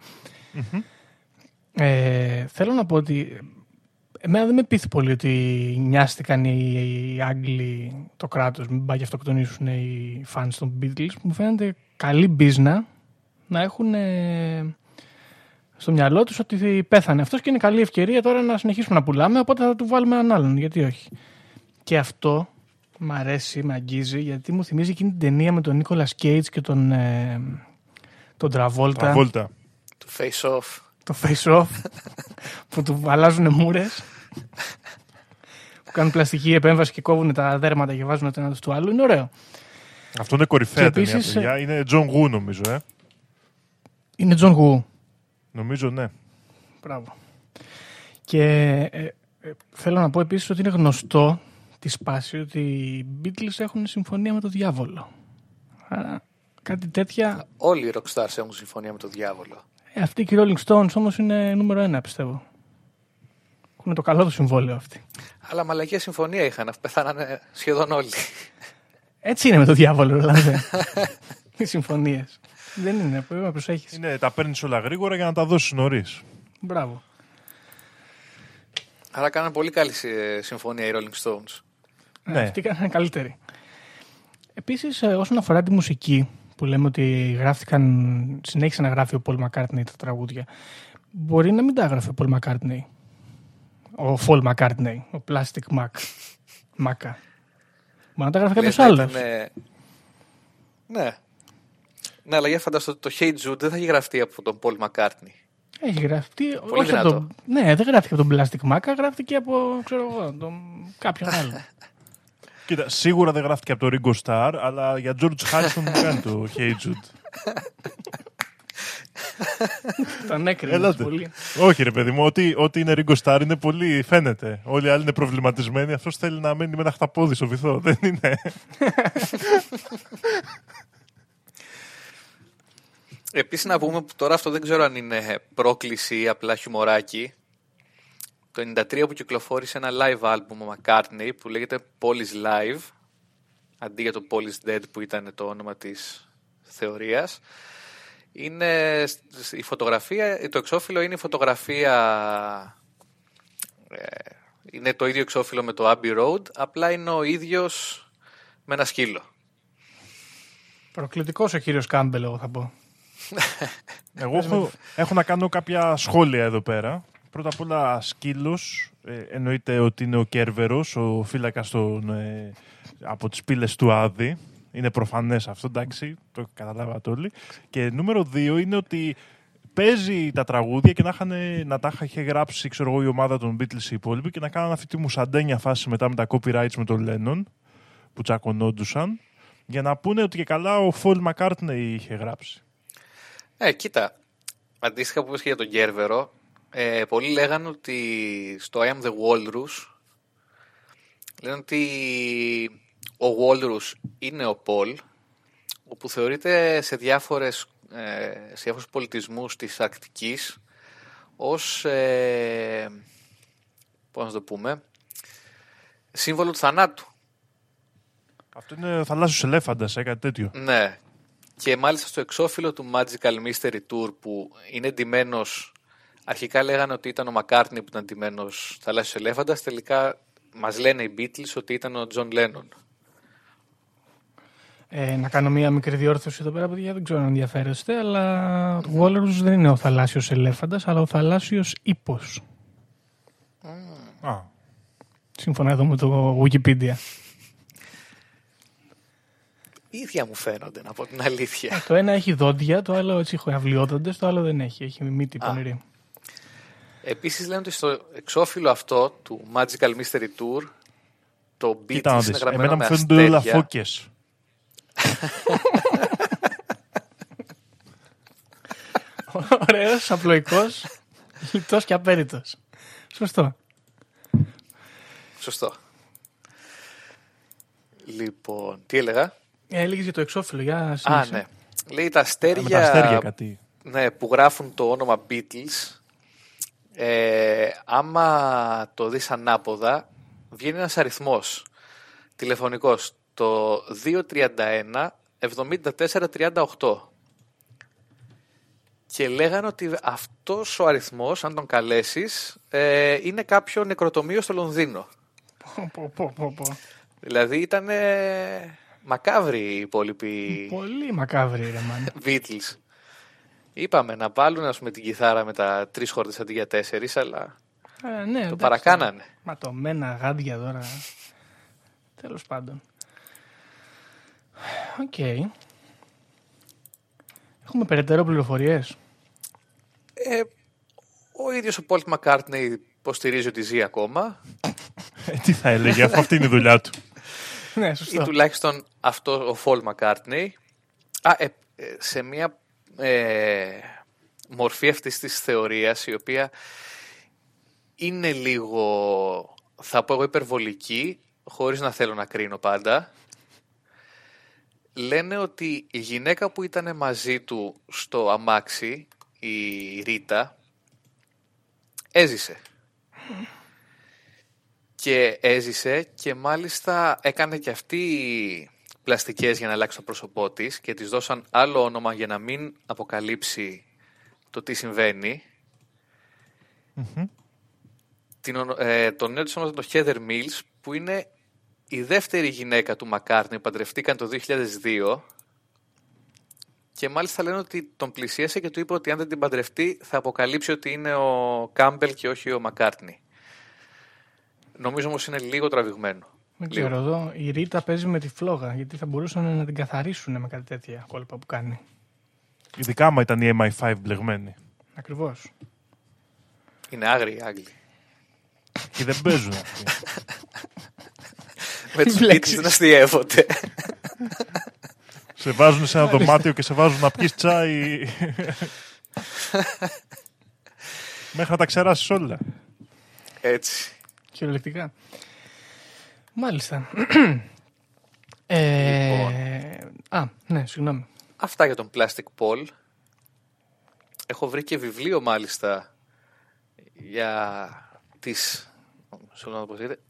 Ε, θέλω να πω ότι εμένα δεν με πείθει πολύ ότι νοιάστηκαν οι, οι Άγγλοι, το κράτος, μην πάει και αυτοκτονήσουν οι fans των Beatles. Μου φαίνεται καλή μπίζνα να έχουν ε, στο μυαλό τους ότι πέθανε αυτός και είναι καλή ευκαιρία τώρα να συνεχίσουμε να πουλάμε, οπότε θα του βάλουμε έναν άλλον, γιατί όχι. Και αυτό μ' αρέσει, με αγγίζει, γιατί μου θυμίζει εκείνη την ταινία με τον Νίκολας Κέιτζ και τον, ε, τον Τραβόλτα, Τραβόλτα. Το face off. Το face off, που του αλλάζουν μούρες, που κάνουν πλαστική επέμβαση και κόβουν τα δέρματα και βάζουν το ένα τους άλλου. Είναι ωραίο. Αυτό είναι κορυφαία Και ταινία, επίσης, παιδιά. Είναι John Woo, νομίζω, ε. Είναι Τζον Γου. Νομίζω, ναι. Μπράβο. Και ε, ε, θέλω να πω επίσης ότι είναι γνωστό τη σπάση ότι οι Beatles έχουν συμφωνία με τον διάβολο. Άρα κάτι τέτοια. Όλοι οι rockstars έχουν συμφωνία με τον διάβολο. Ε, αυτοί και οι Rolling Stones όμως είναι νούμερο ένα πιστεύω. Έχουν το καλό του συμβόλαιο αυτοί. Αλλά μαλακία συμφωνία είχαν, αφού πεθάνανε σχεδόν όλοι. Έτσι είναι με τον διάβολο, Ρολάνδε. Οι συμφωνίες. Δεν είναι, πρέπει να προσέχεις. είναι τα παίρνεις όλα γρήγορα για να τα δώσεις νωρίς. Μπράβο. Άρα κάνανε πολύ καλή ε, συμφωνία οι Rolling Stones. Ναι. Αυτοί κάνανε καλύτερη. Επίσης, όσον αφορά τη μουσική, που λέμε ότι γράφτηκαν, συνέχισε να γράφει ο Paul McCartney τα τραγούδια, μπορεί να μην τα έγραφε ο Paul McCartney. Ο Paul McCartney, ο Plastic Mac. Μάκα. Μπορεί να τα έγραφε Λες κάποιο να άλλος. ήταν, Ναι. Ναι, αλλά για φανταστώ το Hey Jude δεν θα έχει γραφτεί από τον Paul McCartney. Έχει γραφτεί. Πολύ όχι από δυνατό. τον, ναι, δεν γράφτηκε από τον Plastic Mac, γράφτηκε από ξέρω εγώ, τον, κάποιον άλλο. Κοίτα, σίγουρα δεν γράφτηκε από το Ringo Starr, αλλά για George Harrison μου κάνει το Hey Jude. τον έκρινε Ελάτε. πολύ. Όχι, ρε παιδί μου, ό,τι, ό,τι είναι Ringo Starr είναι πολύ. φαίνεται. Όλοι οι άλλοι είναι προβληματισμένοι. Αυτός θέλει να μένει με ένα χταπόδι στο βυθό. Δεν είναι. Επίσης να πούμε που τώρα αυτό δεν ξέρω αν είναι πρόκληση ή απλά χιουμοράκι. Το 93 που κυκλοφόρησε ένα live album ο McCartney που λέγεται Polish Live αντί για το Polish Dead που ήταν το όνομα της θεωρίας. Είναι σ- η φωτογραφία, το εξώφυλλο είναι η φωτογραφία ε, είναι το ίδιο εξώφυλλο με το Abbey Road απλά είναι ο ίδιος με ένα σκύλο. Προκλητικός ο κύριος Κάμπελ, εγώ θα πω. Εγώ έχω, έχω να κάνω κάποια σχόλια εδώ πέρα. Πρώτα απ' όλα, σκύλος. Ε, εννοείται ότι είναι ο Κέρβερος, ο φύλακας ε, από τις πύλες του Άδη. Είναι προφανές αυτό, εντάξει, το καταλάβατε όλοι. Και νούμερο δύο είναι ότι παίζει τα τραγούδια και να, είχαν, να τα είχε γράψει ξέρω εγώ, η ομάδα των Beatles οι υπόλοιποι και να κάναν αυτή τη μουσαντένια φάση μετά με τα copyrights με τον Lennon που τσακωνόντουσαν για να πούνε ότι και καλά ο Φολ McCartney είχε γράψει. Ε, κοίτα, αντίστοιχα που είπες και για τον Γκέρβερο, ε, πολλοί λέγανε ότι στο I am the Walrus λένε ότι ο Walrus είναι ο Πολ, όπου θεωρείται σε, διάφορες, ε, σε διάφορους πολιτισμούς της Αρκτικής ως, ε, πώς να το πούμε, σύμβολο του θανάτου. Αυτό είναι θαλάσσιος ελέφαντας, ε, κάτι τέτοιο. Ναι. Και μάλιστα στο εξώφυλλο του Magical Mystery Tour που είναι ντυμένος αρχικά λέγανε ότι ήταν ο Μακάρτνι που ήταν ντυμένος θαλάσσιος ελέφαντας τελικά μας λένε οι Beatles ότι ήταν ο Τζον Λένον. Ε, να κάνω μία μικρή διόρθωση εδώ πέρα, παιδιά, δεν ξέρω αν ενδιαφέρεστε, αλλά ο Walrus δεν είναι ο θαλάσσιος ελέφαντας, αλλά ο θαλάσσιος ίππος. Α, Σύμφωνα εδώ με το Wikipedia. Ίδια μου φαίνονται, να πω την αλήθεια. το ένα έχει δόντια, το άλλο έτσι έχει αυλιόδοντες, το άλλο δεν έχει. Έχει μύτη πονηρή. Επίσης λένε ότι στο εξώφυλλο αυτό του Magical Mystery Tour το κοίτα να Beatles είναι δεις. γραμμένο Εμένα με μου φαίνονται όλα αστέρια. φώκες. Ωραίος, απλοϊκός, λιτός και απέριτος. Σωστό. Σωστό. Λοιπόν, τι έλεγα; Ε, έλεγες για το εξώφυλλο, για Α, συνέχισε. ναι. Λέει τα Με αστέρια, τα αστέρια κάτι. ναι, που γράφουν το όνομα Beatles, ε, άμα το δεις ανάποδα, βγαίνει ένας αριθμός τηλεφωνικός, το 231 74 38. Και λέγανε ότι αυτός ο αριθμός, αν τον καλέσεις, ε, είναι κάποιο νεκροτομείο στο Λονδίνο. Πω, πω, πω, πω, πω. Δηλαδή ήταν μακάβροι οι υπόλοιποι Πολύ μακάβρι, ρε μάνα. Beatles. Είπαμε να βάλουν ας πούμε, την κιθάρα με τα τρεις χόρτες αντί για τέσσερις, αλλά Ε, ναι, το εντάξει. παρακάνανε. Ματωμένα γάντια τώρα. Τέλος πάντων. Οκ. Έχουμε περαιτέρω πληροφορίες. Ε, ο ίδιος ο Paul McCartney υποστηρίζει ότι ζει ακόμα Ε, τι θα έλεγε, αφού αυτή είναι η δουλειά του. ναι, ή σωστό. τουλάχιστον αυτό ο Paul McCartney. Α, ε, ε, σε μια ε, μορφή αυτής της θεωρίας η οποία είναι λίγο, θα πω εγώ υπερβολική, χωρίς να θέλω να κρίνω πάντα. Λένε ότι η γυναίκα που ήταν μαζί του στο αμάξι, η Ρίτα, έζησε. Και έζησε και μάλιστα έκανε και αυτή πλαστικές για να αλλάξει το πρόσωπό της και της δώσαν άλλο όνομα για να μην αποκαλύψει το τι συμβαίνει. Την, ονο- ε, το νέο της ονόματος το Heather Mills που είναι η δεύτερη γυναίκα του Μακάρνι, παντρευτήκαν το 2002 και μάλιστα λένε ότι τον πλησίασε και του είπε ότι αν δεν την παντρευτεί θα αποκαλύψει ότι είναι ο Κάμπελ και όχι ο Μακάρτνι. Νομίζω όμως είναι λίγο τραβηγμένο. Δεν Λίγο. ξέρω εδώ. Η Ρίτα παίζει με τη φλόγα γιατί θα μπορούσαν να την καθαρίσουν με κάτι τέτοια κόλπα που κάνει. Ειδικά άμα ήταν η MI5 μπλεγμένη. Ακριβώς. Είναι άγριοι οι Άγγλοι. Και δεν παίζουν αυτοί. Με τους Βλέξεις. Beatles δεν αστείευονται. σε βάζουν σε ένα δωμάτιο και σε βάζουν να πιεις τσάι. Μέχρι να τα ξεράσεις όλα. Έτσι. Κυριολεκτικά. Μάλιστα. ε, Λοιπόν. Α, ναι, συγγνώμη. Αυτά για τον Plastic Paul. Έχω βρει και βιβλίο μάλιστα για τις... Συγγνώμη πώς λέγεται.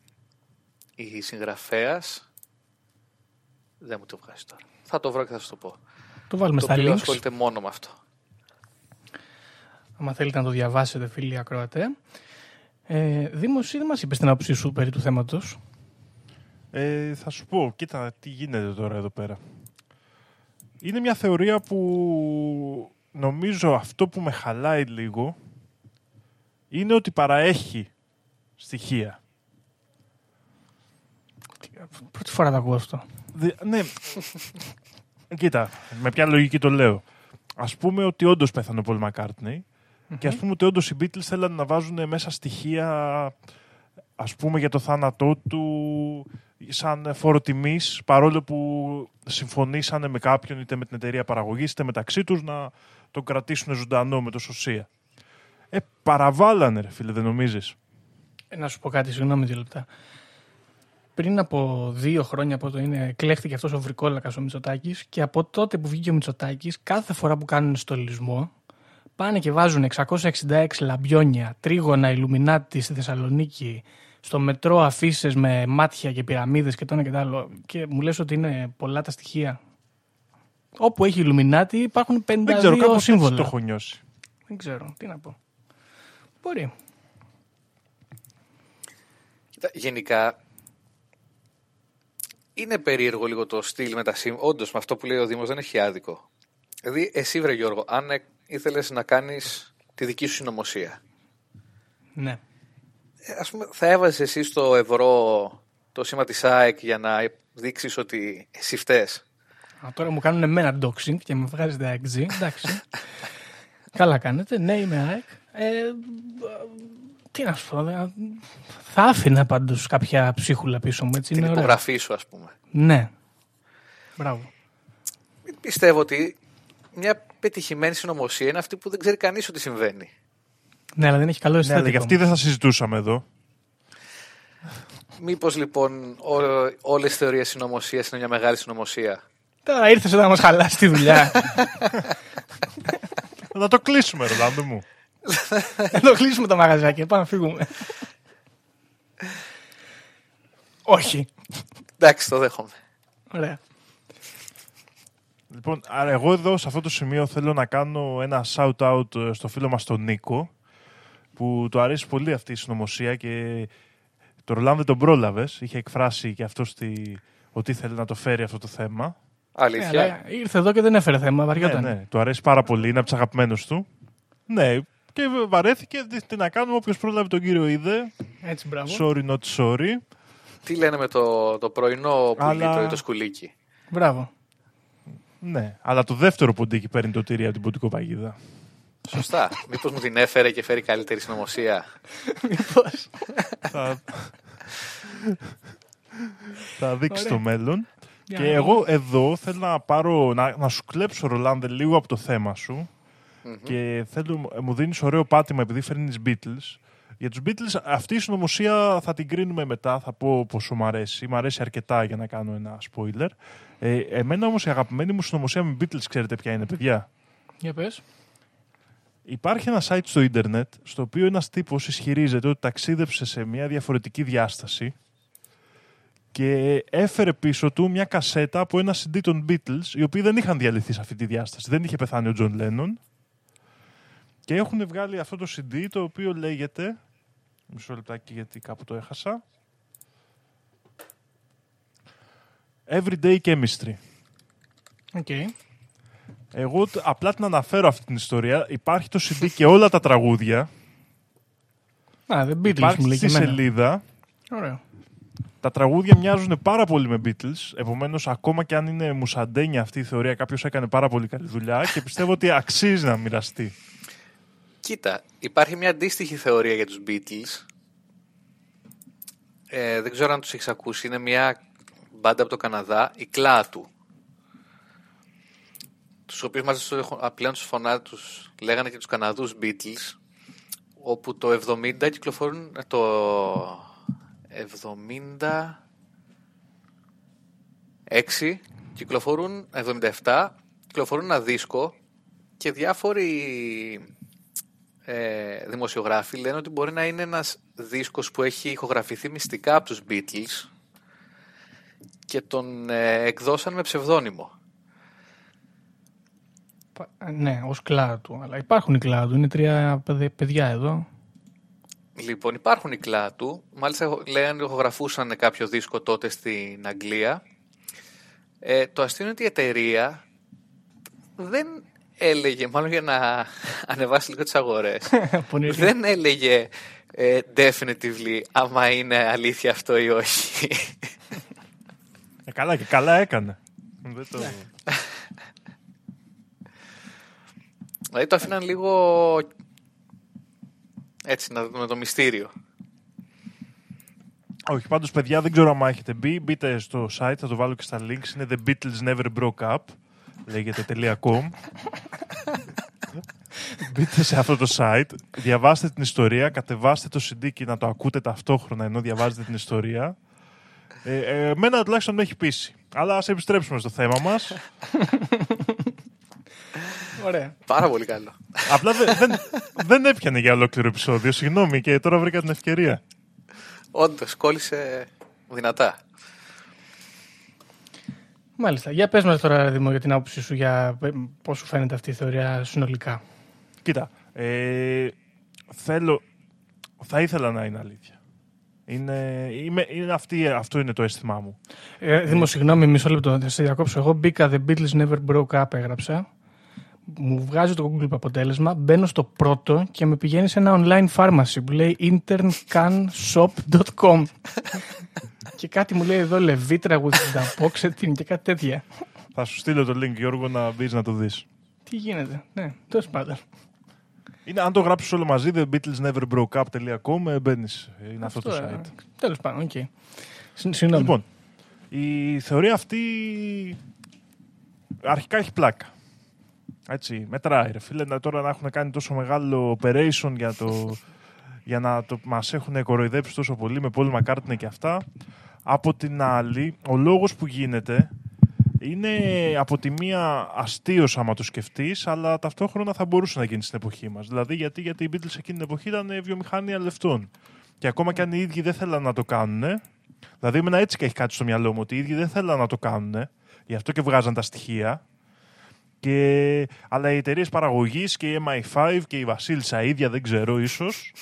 Η συγγραφέας... Δεν μου το βγάζει τώρα. Θα το βρω και θα σας το πω. Το βάλουμε το στα οποίο links. ασχολείται μόνο με αυτό. Αν θέλετε να το διαβάσετε, φίλοι ακροατέ. Ε, Δήμο, εσύ δεν μας είπες την άποψή σου περί του θέματος. Ε, θα σου πω, κοίτα τι γίνεται τώρα εδώ πέρα. Είναι μια θεωρία που νομίζω αυτό που με χαλάει λίγο είναι ότι παραέχει στοιχεία. Πρώτη φορά το ακούω αυτό. Δη- ναι. Κοίτα, με ποια λογική το λέω. Ας πούμε ότι όντως πέθανε ο Πολ Μακάρτνεϊ και ας πούμε ότι όντως οι Beatles θέλανε να βάζουν μέσα στοιχεία ας πούμε για το θάνατό του σαν φόρο τιμής παρόλο που συμφωνήσανε με κάποιον είτε με την εταιρεία παραγωγής είτε μεταξύ τους να τον κρατήσουν ζωντανό με το σωσία. Ε, παραβάλανε ρε φίλε, δεν νομίζεις; Ε, να σου πω κάτι, συγγνώμη δύο λεπτά. Πριν από δύο χρόνια από το είναι, κλέχτηκε αυτός ο βρικόλακας ο Μητσοτάκης και από τότε που βγήκε ο Μητσοτάκης, κάθε φορά που κάνουν στολισμό, πάνε και βάζουν 666 λαμπιόνια, τρίγωνα Ιλουμινάτι στη Θεσσαλονίκη, στο μετρό αφήσεις με μάτια και πυραμίδες και το ένα και το άλλο. Και μου λες ότι είναι πολλά τα στοιχεία. Όπου έχει Ιλουμινάτι υπάρχουν 52 Δεν ξέρω, κάπως έτσι σύμβολα. το έχω νιώσει. Δεν ξέρω, τι να πω. Μπορεί. Κοίτα, γενικά είναι περίεργο λίγο το στυλ με τα sim. Όντως, με αυτό που λέει ο Δήμος δεν έχει άδικο. Δηλαδή, εσύ, βρε Γιώργο, αν ήθελες να κάνεις τη δική σου συνωμοσία, Ναι. Ε, ας πούμε, θα έβαζες εσύ στο ευρώ το σήμα της ΑΕΚ για να δείξεις ότι εσύ φταίς; Α, τώρα μου κάνουν εμένα doxing και με βγάζετε αεξή. Εντάξει. Καλά κάνετε. Ναι, είμαι ΑΕΚ. Ε, τι να σου πω. δε- Θα άφηνα πάντως κάποια ψίχουλα πίσω μου. Έτσι Την είναι ωραίο. υπογραφή σου, ας πούμε. Ναι. Μπράβο. Πιστεύω ότι μια πετυχημένη συνωμοσία είναι αυτή που δεν ξέρει κανείς ότι συμβαίνει. Ναι, αλλά δεν έχει καλό Ναι, αλλά αισθητικό. για αυτή δεν θα συζητούσαμε εδώ. Μήπως λοιπόν όλες οι θεωρίες συνωμοσίας είναι μια μεγάλη συνωμοσία; Τώρα ήρθες εδώ να μας χαλάσει τη δουλειά. Να το κλείσουμε, Ρολάνδο μου. να το κλείσουμε το μαγαζάκι, πάμε να φύγουμε. Όχι. Εντάξει, το δέχομαι. Ωραία. Λοιπόν, άρα εγώ εδώ σε αυτό το σημείο θέλω να κάνω ένα shout-out ε, στο φίλο μας τον Νίκο που του αρέσει πολύ αυτή η συνωμοσία και το Ρολάν δεν τον πρόλαβες. Είχε εκφράσει και αυτός τη... ότι ήθελε να το φέρει αυτό το θέμα. Ε, Αλήθεια. αλλά ήρθε εδώ και δεν έφερε θέμα, Ναι, βαριόταν. ναι, του αρέσει πάρα πολύ, είναι από τους αγαπημένους του. Ναι, και βαρέθηκε. Τι, τι να κάνουμε, όποιος πρόλαβε τον κύριο είδε. Έτσι, μπράβο. Sorry, not sorry. Τι λένε με το, το πρωινό που Αλλά- τρώει το σκουλίκι. Μπράβο. Ναι, αλλά το δεύτερο ποντίκι παίρνει το τυρί από την ποντικοπαγίδα. Σωστά. Μήπως μου την έφερε και φέρει καλύτερη συνωμοσία; Μήπως. θα... θα δείξει Ωραία. το μέλλον. Για και να εγώ εδώ θέλω να πάρω, να, να σου κλέψω Ρολάνδε λίγο από το θέμα σου και θέλω, μου δίνεις ωραίο πάτημα επειδή φέρνεις Beatles. Για τους Beatles αυτή η συνωμοσία θα την κρίνουμε μετά, θα πω πόσο μου αρέσει. Μ' αρέσει αρκετά για να κάνω ένα spoiler. Ε, εμένα όμως η αγαπημένη μου συνωμοσία με Beatles ξέρετε ποια είναι παιδιά; Για πες. Υπάρχει ένα site στο ίντερνετ στο οποίο ένας τύπος ισχυρίζεται ότι ταξίδεψε σε μια διαφορετική διάσταση και έφερε πίσω του μια κασέτα από ένα CD των Beatles οι οποίοι δεν είχαν διαλυθεί σε αυτή τη διάσταση. Δεν είχε πεθάνει ο Τζον Λένον και έχουν βγάλει αυτό το CD το οποίο λέγεται μισό λεπτάκι γιατί κάπου το έχασα Everyday Chemistry. OK. Εγώ τ- απλά την αναφέρω αυτή την ιστορία. Υπάρχει το CD και όλα τα τραγούδια. Α, δεν Beatles Υπάρχει μου λέει στη και εμένα. σελίδα. Ωραίο. Τα τραγούδια μοιάζουν πάρα πολύ με Beatles. Επομένως, ακόμα και αν είναι μουσαντένια αυτή η θεωρία, κάποιος έκανε πάρα πολύ καλή δουλειά και πιστεύω ότι αξίζει να μοιραστεί. Κοίτα, υπάρχει μια αντίστοιχη θεωρία για τους Beatles. Ε, δεν ξέρω αν τους έχεις ακούσει. Είναι μια μπάντα από το Καναδά, η Κλάτου. Τους οποίους μάλιστα τους έχουν- πλέον τους φωνά τους λέγανε και τους Καναδούς Beatles. Όπου το 70 κυκλοφορούν... ε, Το 76 κυκλοφορούν... 77 κυκλοφορούν ένα δίσκο και διάφοροι ε, δημοσιογράφοι λένε ότι μπορεί να είναι ένας δίσκος που έχει ηχογραφηθεί μυστικά από τους Beatles και τον ε, εκδώσαν με ψευδόνυμο. Πα- Ναι, ως κλάδου. Αλλά υπάρχουν οι κλάδου. Είναι τρία παιδε- παιδιά εδώ. Λοιπόν, υπάρχουν οι κλάτου. Μάλιστα, έχω- λένε ότι ηχογραφούσαν κάποιο δίσκο τότε στην Αγγλία. Ε, το αστείο είναι ότι η εταιρεία δεν έλεγε, μάλλον για να ανεβάσει λίγο τις αγορές, Πονηρή. δεν έλεγε ε, definitively άμα είναι αλήθεια αυτό ή όχι. Ε, καλά και καλά έκανε. Δεν το... δηλαδή το αφήναν λίγο έτσι να δούμε το μυστήριο. Όχι, πάντως παιδιά δεν ξέρω αν έχετε μπει. Μπείτε στο site, θα το βάλω και στα links. Είναι The Beatles Never Broke Up. Λέγεται .com. Μπείτε σε αυτό το site, διαβάστε την ιστορία, κατεβάστε το CD και να το ακούτε ταυτόχρονα ενώ διαβάζετε την ιστορία. Ε, ε, εμένα τουλάχιστον με έχει πείσει. Αλλά ας επιστρέψουμε στο θέμα μας. Ωραία. Πάρα πολύ καλό. Απλά δεν, δεν, δεν έπιανε για ολόκληρο επεισόδιο, συγγνώμη, και τώρα βρήκα την ευκαιρία. Όντως, κόλλησε δυνατά. Μάλιστα. Για πες μας τώρα, Δημό, για την άποψή σου για ε, πώς σου φαίνεται αυτή η θεωρία συνολικά. Κοίτα, ε, θέλω, θα ήθελα να είναι αλήθεια. Είναι, είμαι, είναι αυτή, αυτό είναι το αίσθημά μου. Ε, Δήμο, συγγνώμη, μισό λεπτό. Θα σε διακόψω. Εγώ μπήκα The Beatles Never Broke Up, έγραψα. Μου βγάζει το Google αποτέλεσμα. Μπαίνω στο πρώτο και με πηγαίνει σε ένα online pharmacy που λέει interncanshop.com. και κάτι μου λέει εδώ Levitra with Dapoxetine και κάτι τέτοια. Θα σου στείλω το link, Γιώργο, να μπεις να το δεις. Τι γίνεται. Ναι, τέλος πάντων. Είναι, αν το γράψεις όλο μαζί, thebeatlesneverbroke.com, ε, μπαίνεις. Είναι αυτό, το site. Τέλος πάντων, οκ. Συ- Συγγνώμη. Λοιπόν, η θεωρία αυτή αρχικά έχει πλάκα. Έτσι, μετράει ρε φίλε, να, τώρα να έχουν κάνει τόσο μεγάλο operation για, το, για να το, μας έχουν κοροϊδέψει τόσο πολύ με Paul McCartney και αυτά. Από την άλλη, ο λόγος που γίνεται είναι από τη μία αστείο άμα το σκεφτείς, αλλά ταυτόχρονα θα μπορούσε να γίνει στην εποχή μας. Δηλαδή, γιατί, γιατί οι Beatles εκείνη την εποχή ήταν βιομηχανία λεφτών. Και ακόμα και αν οι ίδιοι δεν θέλαν να το κάνουν, δηλαδή, εμένα έτσι και έχει κάτι στο μυαλό μου, ότι οι ίδιοι δεν θέλαν να το κάνουν, γι' αυτό και βγάζαν τα στοιχεία. Και... Αλλά οι εταιρείες παραγωγής και η MI5 και η Βασίλισσα ίδια, δεν ξέρω, ίσως.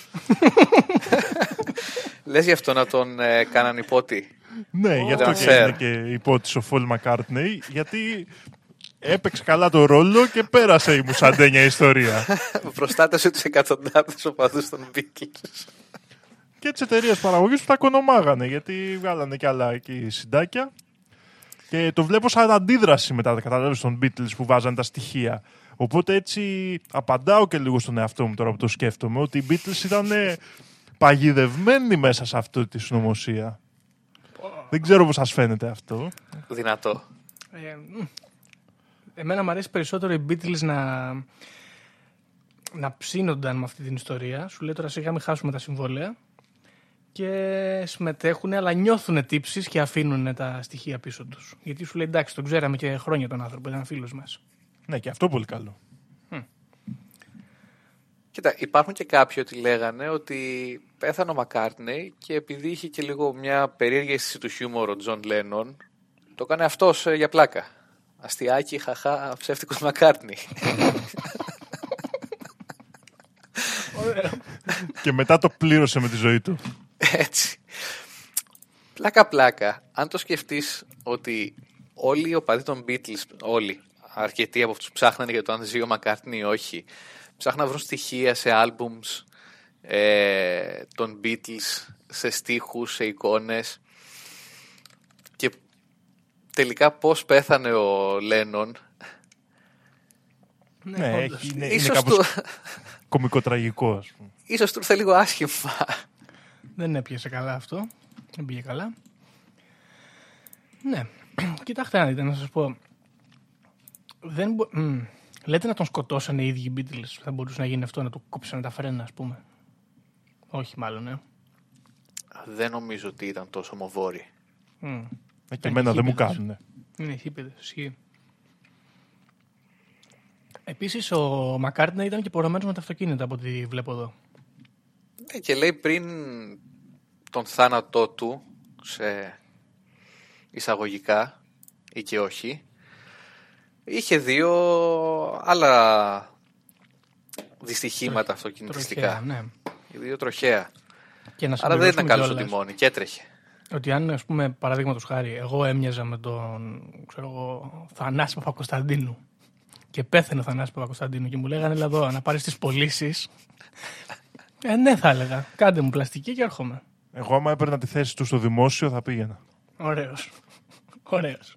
Λες γι' αυτό να τον ε, κάναν υπότι. ναι, γι' αυτό και Dancer. είναι και υπότιτλο ο Φολ Μακάρτνεϊ, γιατί έπαιξε καλά το ρόλο και πέρασε η μουσαντένια ιστορία. Προστάτευσε τους εκατοντάδες οπαδούς των Beatles. και τις εταιρείες παραγωγής που τα οικονομάγανε, γιατί βγάλανε κι άλλα εκεί συντάκια. Και το βλέπω σαν αντίδραση μετά τα καταλάβει των Beatles που βάζανε τα στοιχεία. Οπότε έτσι απαντάω και λίγο στον εαυτό μου τώρα που το σκέφτομαι, ότι οι Beatles ήταν παγιδευμένοι μέσα σε αυτή τη συνωμοσία. Δεν ξέρω πώς σας φαίνεται αυτό. Δυνατό. Ε, μ. εμένα μου αρέσει περισσότερο οι Beatles να, να ψήνονταν με αυτή την ιστορία. Σου λέει τώρα σιγά μην χάσουμε τα συμβόλαια. Και συμμετέχουν, αλλά νιώθουν τύψεις και αφήνουν τα στοιχεία πίσω τους. Γιατί σου λέει εντάξει, τον ξέραμε και χρόνια τον άνθρωπο, ήταν φίλος μας. Ναι, και αυτό πολύ καλό. Κοίτα, υπάρχουν και κάποιοι ότι λέγανε ότι πέθανε ο Μακάρτνεϊ και επειδή είχε και λίγο μια περίεργη αίσθηση του χιούμορ ο Τζον Λένον, το έκανε αυτός ε, για πλάκα. Αστειάκι, χαχά, ψεύτικος Μακάρτνεϊ. και μετά το πλήρωσε με τη ζωή του. Έτσι. Πλάκα πλάκα. Αν το σκεφτείς ότι όλοι οι οπαδοί των Beatles, όλοι, αρκετοί από αυτούς που ψάχνανε για το αν ζει ο Μακάρτνι ή όχι, ψάχναν να βρουν στοιχεία σε άλμπουμς ε, των Beatles, σε στίχους, σε εικόνες και τελικά πώς πέθανε ο Λένον ναι, όντως. έχει, είναι, είναι ίσως, κάπως του, κομικοτραγικό, ας πούμε. ίσως του ήρθε λίγο άσχημα. Δεν έπιασε καλά αυτό. Δεν πήγε καλά. Ναι. Κοιτάξτε να δείτε, να σας πω. Δεν μπο... μ, Λέτε να τον σκοτώσανε οι ίδιοι οι Beatles. Θα μπορούσε να γίνει αυτό, να του κόψανε τα φρένα, ας πούμε. Όχι μάλλον, ε. Δεν νομίζω ότι ήταν τόσο μοβόρη. Μ. Ε, και Ήταν εμένα δεν μου χίπηδες. κάνουν. Είναι χίπεδες, ισχύει. Επίσης, ο Μακάρτνε ήταν και πορωμένος με τα αυτοκίνητα, από ό,τι βλέπω εδώ. Ναι, και λέει πριν τον θάνατό του σε εισαγωγικά ή και όχι είχε δύο άλλα δυστυχήματα αυτοκινητιστικά. Τροχαία, ναι. Δύο τροχαία. Και να Άρα δεν ήταν συμπληρώσουμε καλός στο κιόλας τιμόνι και έτρεχε. Ότι αν, ας πούμε, παραδείγματος χάρη, εγώ έμοιαζα με τον ξέρω εγώ, Θανάση Παπακοσταντίνου και πέθανε ο Θανάσης Παπακοσταντίνου και μου λέγανε έλα εδώ να πάρεις τις πωλήσεις. ε, ναι, θα έλεγα. Κάντε μου πλαστική και έρχομαι. Εγώ άμα έπαιρνα τη θέση του στο δημόσιο θα πήγαινα. Ωραίος. Ωραίος.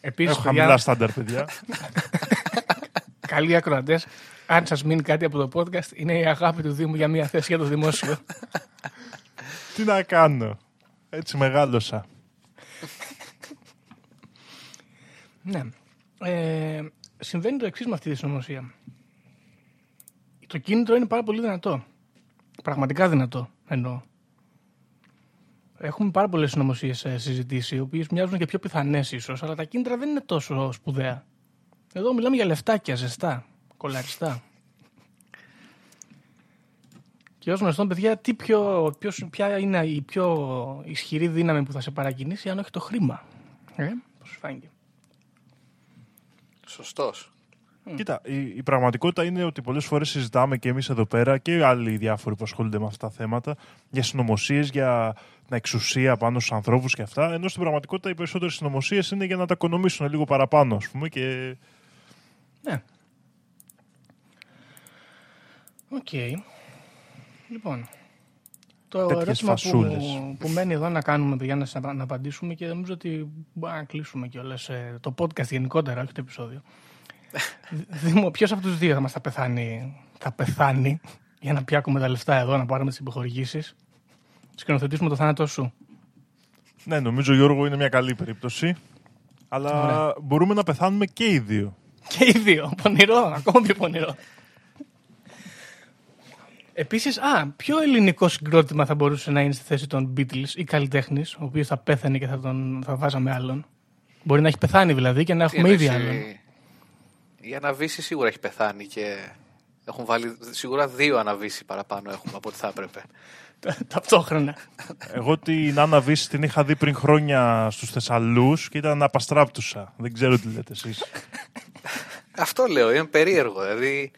Επίσης, Έχω παιδιά, χαμηλά στάνταρ, παιδιά. καλοί ακροατές, αν σας μείνει κάτι από το podcast, είναι η αγάπη του Δήμου για μια θέση για το δημόσιο. Τι να κάνω. Έτσι μεγάλωσα. Ναι. Ε, συμβαίνει το εξής με αυτή τη συνωμοσία. Το κίνητρο είναι πάρα πολύ δυνατό. Πραγματικά δυνατό εννοώ. Έχουμε πάρα πολλές συνωμοσίες συζητήσεις, οι οποίες μοιάζουν και πιο πιθανές ίσως, αλλά τα κίνητρα δεν είναι τόσο σπουδαία. Εδώ μιλάμε για λεφτάκια ζεστά, κολαριστά. Και ως γνωστόν, παιδιά, τι πιο, ποιος, ποια είναι η πιο ισχυρή δύναμη που θα σε παρακινήσει, αν όχι το χρήμα; Ε, πώς σου φάνηκε; Σωστός. Κοίτα, η, η πραγματικότητα είναι ότι πολλές φορές συζητάμε και εμείς εδώ πέρα και άλλοι διάφοροι που ασχολούνται με αυτά τα θέματα για συνωμοσίες, για την εξουσία πάνω στους ανθρώπους και αυτά. Ενώ στην πραγματικότητα οι περισσότερες συνωμοσίες είναι για να τα οικονομήσουν λίγο παραπάνω, ας πούμε. Και Ναι. Οκ. Λοιπόν. Το Τέτοιες ερώτημα που, φασούλες. που μένει εδώ να κάνουμε, παιδιά, να, να απαντήσουμε και νομίζω ότι μπορούμε να κλείσουμε κιόλας το podcast γενικότερα, όχι το επεισόδιο. Δήμο, ποιος από τους δύο θα μας θα πεθάνει, θα πεθάνει για να πιάκουμε τα λεφτά εδώ, να πάρουμε τις επιχορηγήσεις. Σκηνοθετήσουμε το θάνατό σου. ναι, νομίζω Γιώργο είναι μια καλή περίπτωση. Αλλά Ωραία. μπορούμε να πεθάνουμε και οι δύο. Και οι δύο. Πονηρό, ακόμα πιο πονηρό. Επίσης, α, ποιο ελληνικό συγκρότημα θα μπορούσε να είναι στη θέση των Beatles ή καλλιτέχνης, ο οποίος θα πέθανε και θα τον θα βάζαμε άλλον; Μπορεί να έχει πεθάνει δηλαδή και να Τι έχουμε ήδη εννοείς, άλλον. Η- Η Αναβίση σίγουρα έχει πεθάνει και έχουν βάλει σίγουρα δύο Αναβίση παραπάνω έχουμε από ό,τι θα έπρεπε. Ταυτόχρονα. Εγώ την Άννα Βύση την είχα δει πριν χρόνια στους Θεσσαλούς και ήταν απαστράπτουσα. Δεν ξέρω τι λέτε εσείς. Αυτό λέω, είναι περίεργο. Δηλαδή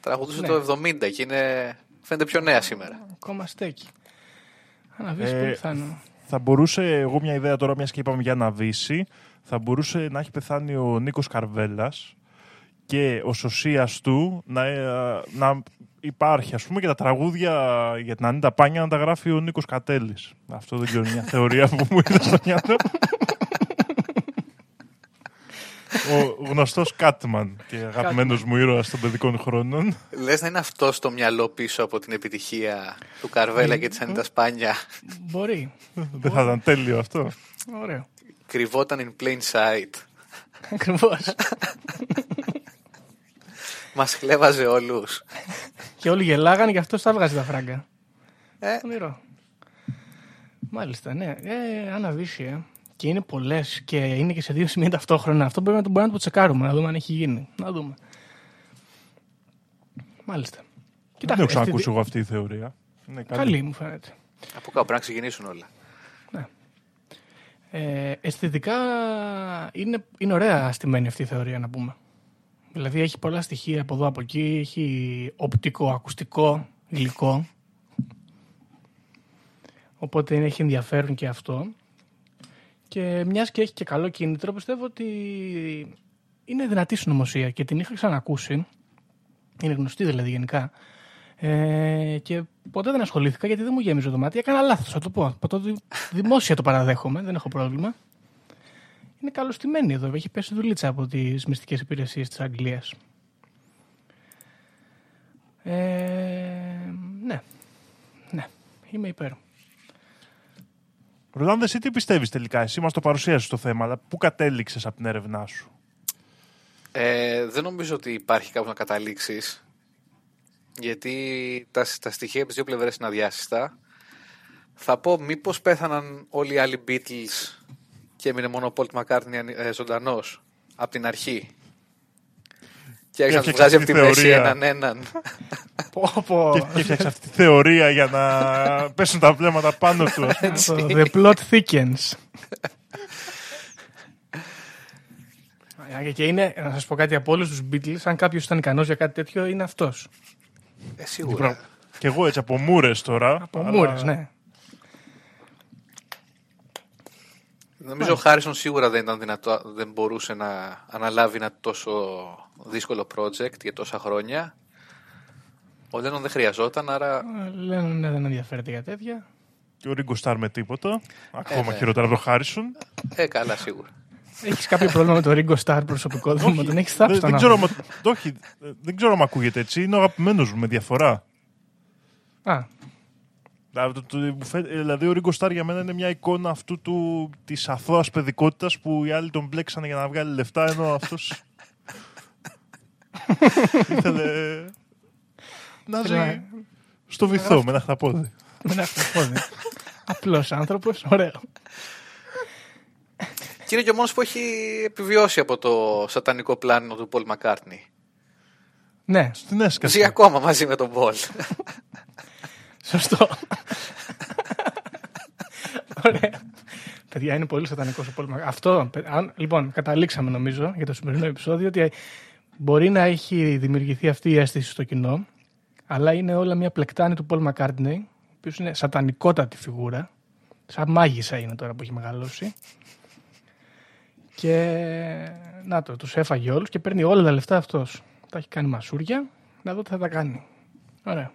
τραγουδούσε Ναι. το 70 και είναι... φαίνεται πιο νέα σήμερα. Ακόμα στέκει. Αναβήσει Ε, πολύ πιθανό. θα μπορούσε, εγώ μια ιδέα τώρα, μιας και είπαμε για Άννα Βύση, θα μπορούσε να έχει πεθάνει ο Νίκος Καρβέλας και ο σωσίας του να, ε, να υπάρχει, ας πούμε, και τα τραγούδια για την Ανίτα Πάνια να τα γράφει ο Νίκος Κατέλης. Αυτό δεν ξέρω, είναι μια θεωρία που μου ήρθε στο μυαλό. Ο γνωστός Κάτμαν και αγαπημένος μου ήρωας των παιδικών χρόνων. Λες να είναι αυτό στο μυαλό πίσω από την επιτυχία του Καρβέλα και της Ανίτας Σπάνια. Μπορεί. Δεν θα ήταν τέλειο αυτό. Ωραίο. Κρυβόταν in plain sight. Ακριβώς. Μας χλέβαζε όλους. και όλοι γελάγανε και αυτό τα έβγαζε τα φράγκα. Ε, Ονειρό. Μάλιστα, ναι. Ε, αναβήσει, ε. Και είναι πολλές και είναι και σε δύο σημεία ταυτόχρονα. Αυτό πρέπει να το μπορούμε να το τσεκάρουμε, να δούμε αν έχει γίνει. Να δούμε. Μάλιστα. Δεν έχω αισθητι- ξανακούσει εγώ αυτή η θεωρία. Είναι καλή. Καλή μου φαίνεται. από κάπου πρέπει να ξεκινήσουν όλα. Ε, αισθητικά είναι, είναι ωραία στημένη αυτή η θεωρία να πούμε. Δηλαδή έχει πολλά στοιχεία από εδώ από εκεί, έχει οπτικό, ακουστικό, υλικό. Οπότε έχει ενδιαφέρον και αυτό. Και μιας και έχει και καλό κίνητρο, πιστεύω ότι είναι δυνατή συνωμοσία και την είχα ξανακούσει. Είναι γνωστή δηλαδή γενικά. Ε, και ποτέ δεν ασχολήθηκα γιατί δεν μου γέμιζε το μάτι. Έκανα λάθος, θα το πω. Το δη- δημόσια το παραδέχομαι, δεν έχω πρόβλημα. Είναι καλωστημένη εδώ. Έχει πέσει δουλίτσα από τις μυστικές υπηρεσίες της Αγγλίας. Ε, ναι. Ναι. Είμαι υπέρ. Ρολάνδε, εσύ τι πιστεύεις τελικά, εσύ μας το παρουσίασες το θέμα, αλλά πού κατέληξες από την έρευνά σου; Ε, δεν νομίζω ότι υπάρχει κάπου να καταλήξεις. Γιατί τα, τα στοιχεία από τις δύο πλευρές είναι αδιάσυστα. Θα πω μήπως πέθαναν όλοι οι άλλοι Beatles και έμεινε μόνο ο Paul McCartney ε, ζωντανός από την αρχή. Και άρχισε να του έφτιαξε βγάζει από αυτή τη τη μέση θεωρία. έναν έναν. Πω, πω. Και, και έφτιαξε αυτή τη θεωρία για να πέσουν τα βλέμματα πάνω του. ας πούμε. Το The plot thickens. Ε, Και είναι, να σας πω κάτι από όλους τους Beatles, αν κάποιος ήταν ικανός για κάτι τέτοιο, είναι αυτός. Ε, σίγουρα. και εγώ έτσι από μούρες τώρα. Από αλλά- μούρες, ναι. Νομίζω ο Χάρισον σίγουρα δεν ήταν δυνατό, δεν μπορούσε να αναλάβει ένα τόσο δύσκολο project για τόσα χρόνια. Ο Λένον δεν χρειαζόταν, άρα Ε, Λένε ναι, δεν ενδιαφέρεται για τέτοια. Και ο Ρίγκο Σταρ με τίποτα. Ακόμα ναι. χειρότερα από τον Χάρισον. ε, καλά σίγουρα. Έχεις κάποιο πρόβλημα με το Ringo Starr προσωπικό; Δρόμο, τον έχεις θάψει δεν, τον δεν, ξέρω, άνθρωπο. μα- όχι, ε, δεν ξέρω αν ακούγεται έτσι. Είναι ο αγαπημένος μου με διαφορά. Α, Δηλαδή, το- το- μου φαίνεται- Δηλαδή, ο Ρίγκο Σταρ για μένα είναι μια εικόνα αυτού του, της αθώας παιδικότητας που οι άλλοι τον μπλέξανε για να βγάλει λεφτά, ενώ αυτός ήθελε να ζει Ήθελε στο βυθό με ένα χταπόδι. με ένα αυτοπόδι. Απλός άνθρωπος, ωραίο. Και είναι και ο μόνος που έχει επιβιώσει από το σατανικό πλάνο του Πολ Μακάρτνι. Ναι, Στην έσκαση. Ζει ακόμα μαζί με τον Πολ. σωστό. Ωραία. Παιδιά, είναι πολύ σατανικός ο Πολ Μακ- Αυτό, παι- αν- λοιπόν, καταλήξαμε νομίζω για το σημερινό επεισόδιο ότι μπορεί να έχει δημιουργηθεί αυτή η αίσθηση στο κοινό, αλλά είναι όλα μια πλεκτάνη του Πολ Μακάρτνεϊ, ο οποίος είναι σατανικότατη φιγούρα. Σαν μάγισσα είναι τώρα που έχει μεγαλώσει. Και να το, τους έφαγε όλους και παίρνει όλα τα λεφτά αυτός. Τα έχει κάνει μασούρια, να δω τι θα τα κάνει. Ωραία.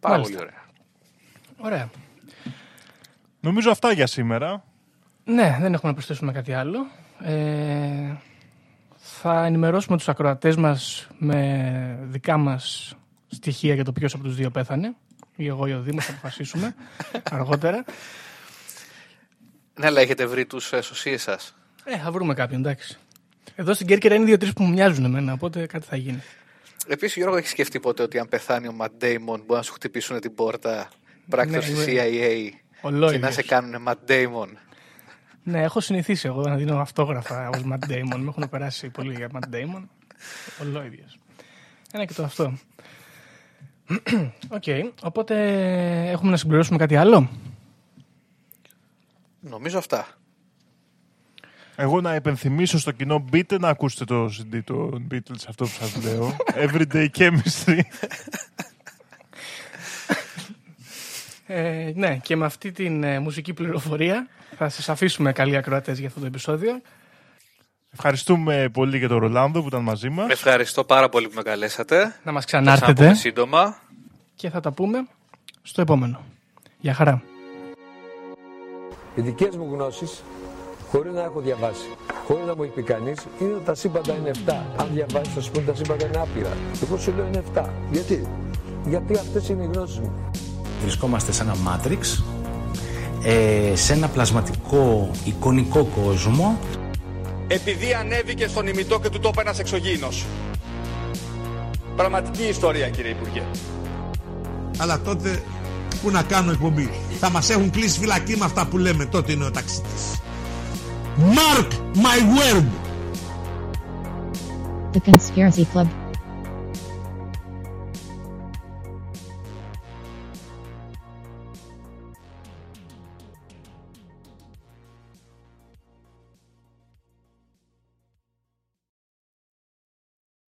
Πάρα Μάλιστα. πολύ ωραία. Ωραία. Νομίζω αυτά για σήμερα. Ναι, δεν έχουμε να προσθέσουμε κάτι άλλο. Ε, θα ενημερώσουμε τους ακροατές μας με δικά μας στοιχεία για το ποιος από τους δύο πέθανε. Ή εγώ ή ο Δήμος θα αποφασίσουμε αργότερα. Ναι, αλλά έχετε βρει τους ε, σωσίες σας. Ε, θα βρούμε κάποιον, εντάξει. Εδώ στην Κέρκυρα είναι δύο-τρεις που μου μοιάζουν εμένα, οπότε κάτι θα γίνει. Επίσης, Γιώργο, έχεις σκεφτεί ποτέ ότι αν πεθάνει ο Ματ Ντέιμον μπορεί να σου χτυπήσουν την πόρτα πράκτος Ναι, της είμαι- CIA και Ολόγιος. να σε κάνουν Ματ Ντέιμον. Ναι, έχω συνηθίσει εγώ να δίνω αυτόγραφα ως Matt Damon. Με έχουν περάσει πολύ για Matt Damon. Ολόιδιος. Ένα και το αυτό. Οκ, οπότε έχουμε να συμπληρώσουμε κάτι άλλο; Νομίζω αυτά. Εγώ να υπενθυμίσω στο κοινό μπείτε να ακούσετε το CD των Beatles αυτό που σας λέω. Everyday Chemistry. Ε, ναι, και με αυτή την ε, μουσική πληροφορία θα σας αφήσουμε καλοί ακροατές για αυτό το επεισόδιο. Ευχαριστούμε πολύ για τον Ρολάνδο που ήταν μαζί μας. Ευχαριστώ πάρα πολύ που με καλέσατε. Να μας Θα τα πούμε ξανάρθετε σύντομα. και θα τα πούμε στο επόμενο. Γεια χαρά. Οι δικές μου γνώσεις, χωρίς να έχω διαβάσει, χωρίς να μου έχει πει κανείς, είναι ότι τα σύμπαντα είναι 7. Αν διαβάσεις, θα σου πούνε τα σύμπαντα είναι άπειρα. Εγώ σου λέω είναι 7. Γιατί; Γιατί αυτές είναι οι γνώσεις μου. Βρισκόμαστε σε ένα μάτριξ, ε, σε ένα πλασματικό εικονικό κόσμο επειδή ανέβηκε στον ημιτό και του τόπου ένας εξωγήινος. Πραγματική ιστορία κύριε Υπουργέ. Αλλά τότε που να κάνω εκπομπή; Θα μας έχουν κλείσει φυλακή με αυτά που λέμε. Τότε είναι ο ταξίτης. Mark my word. The Conspiracy Club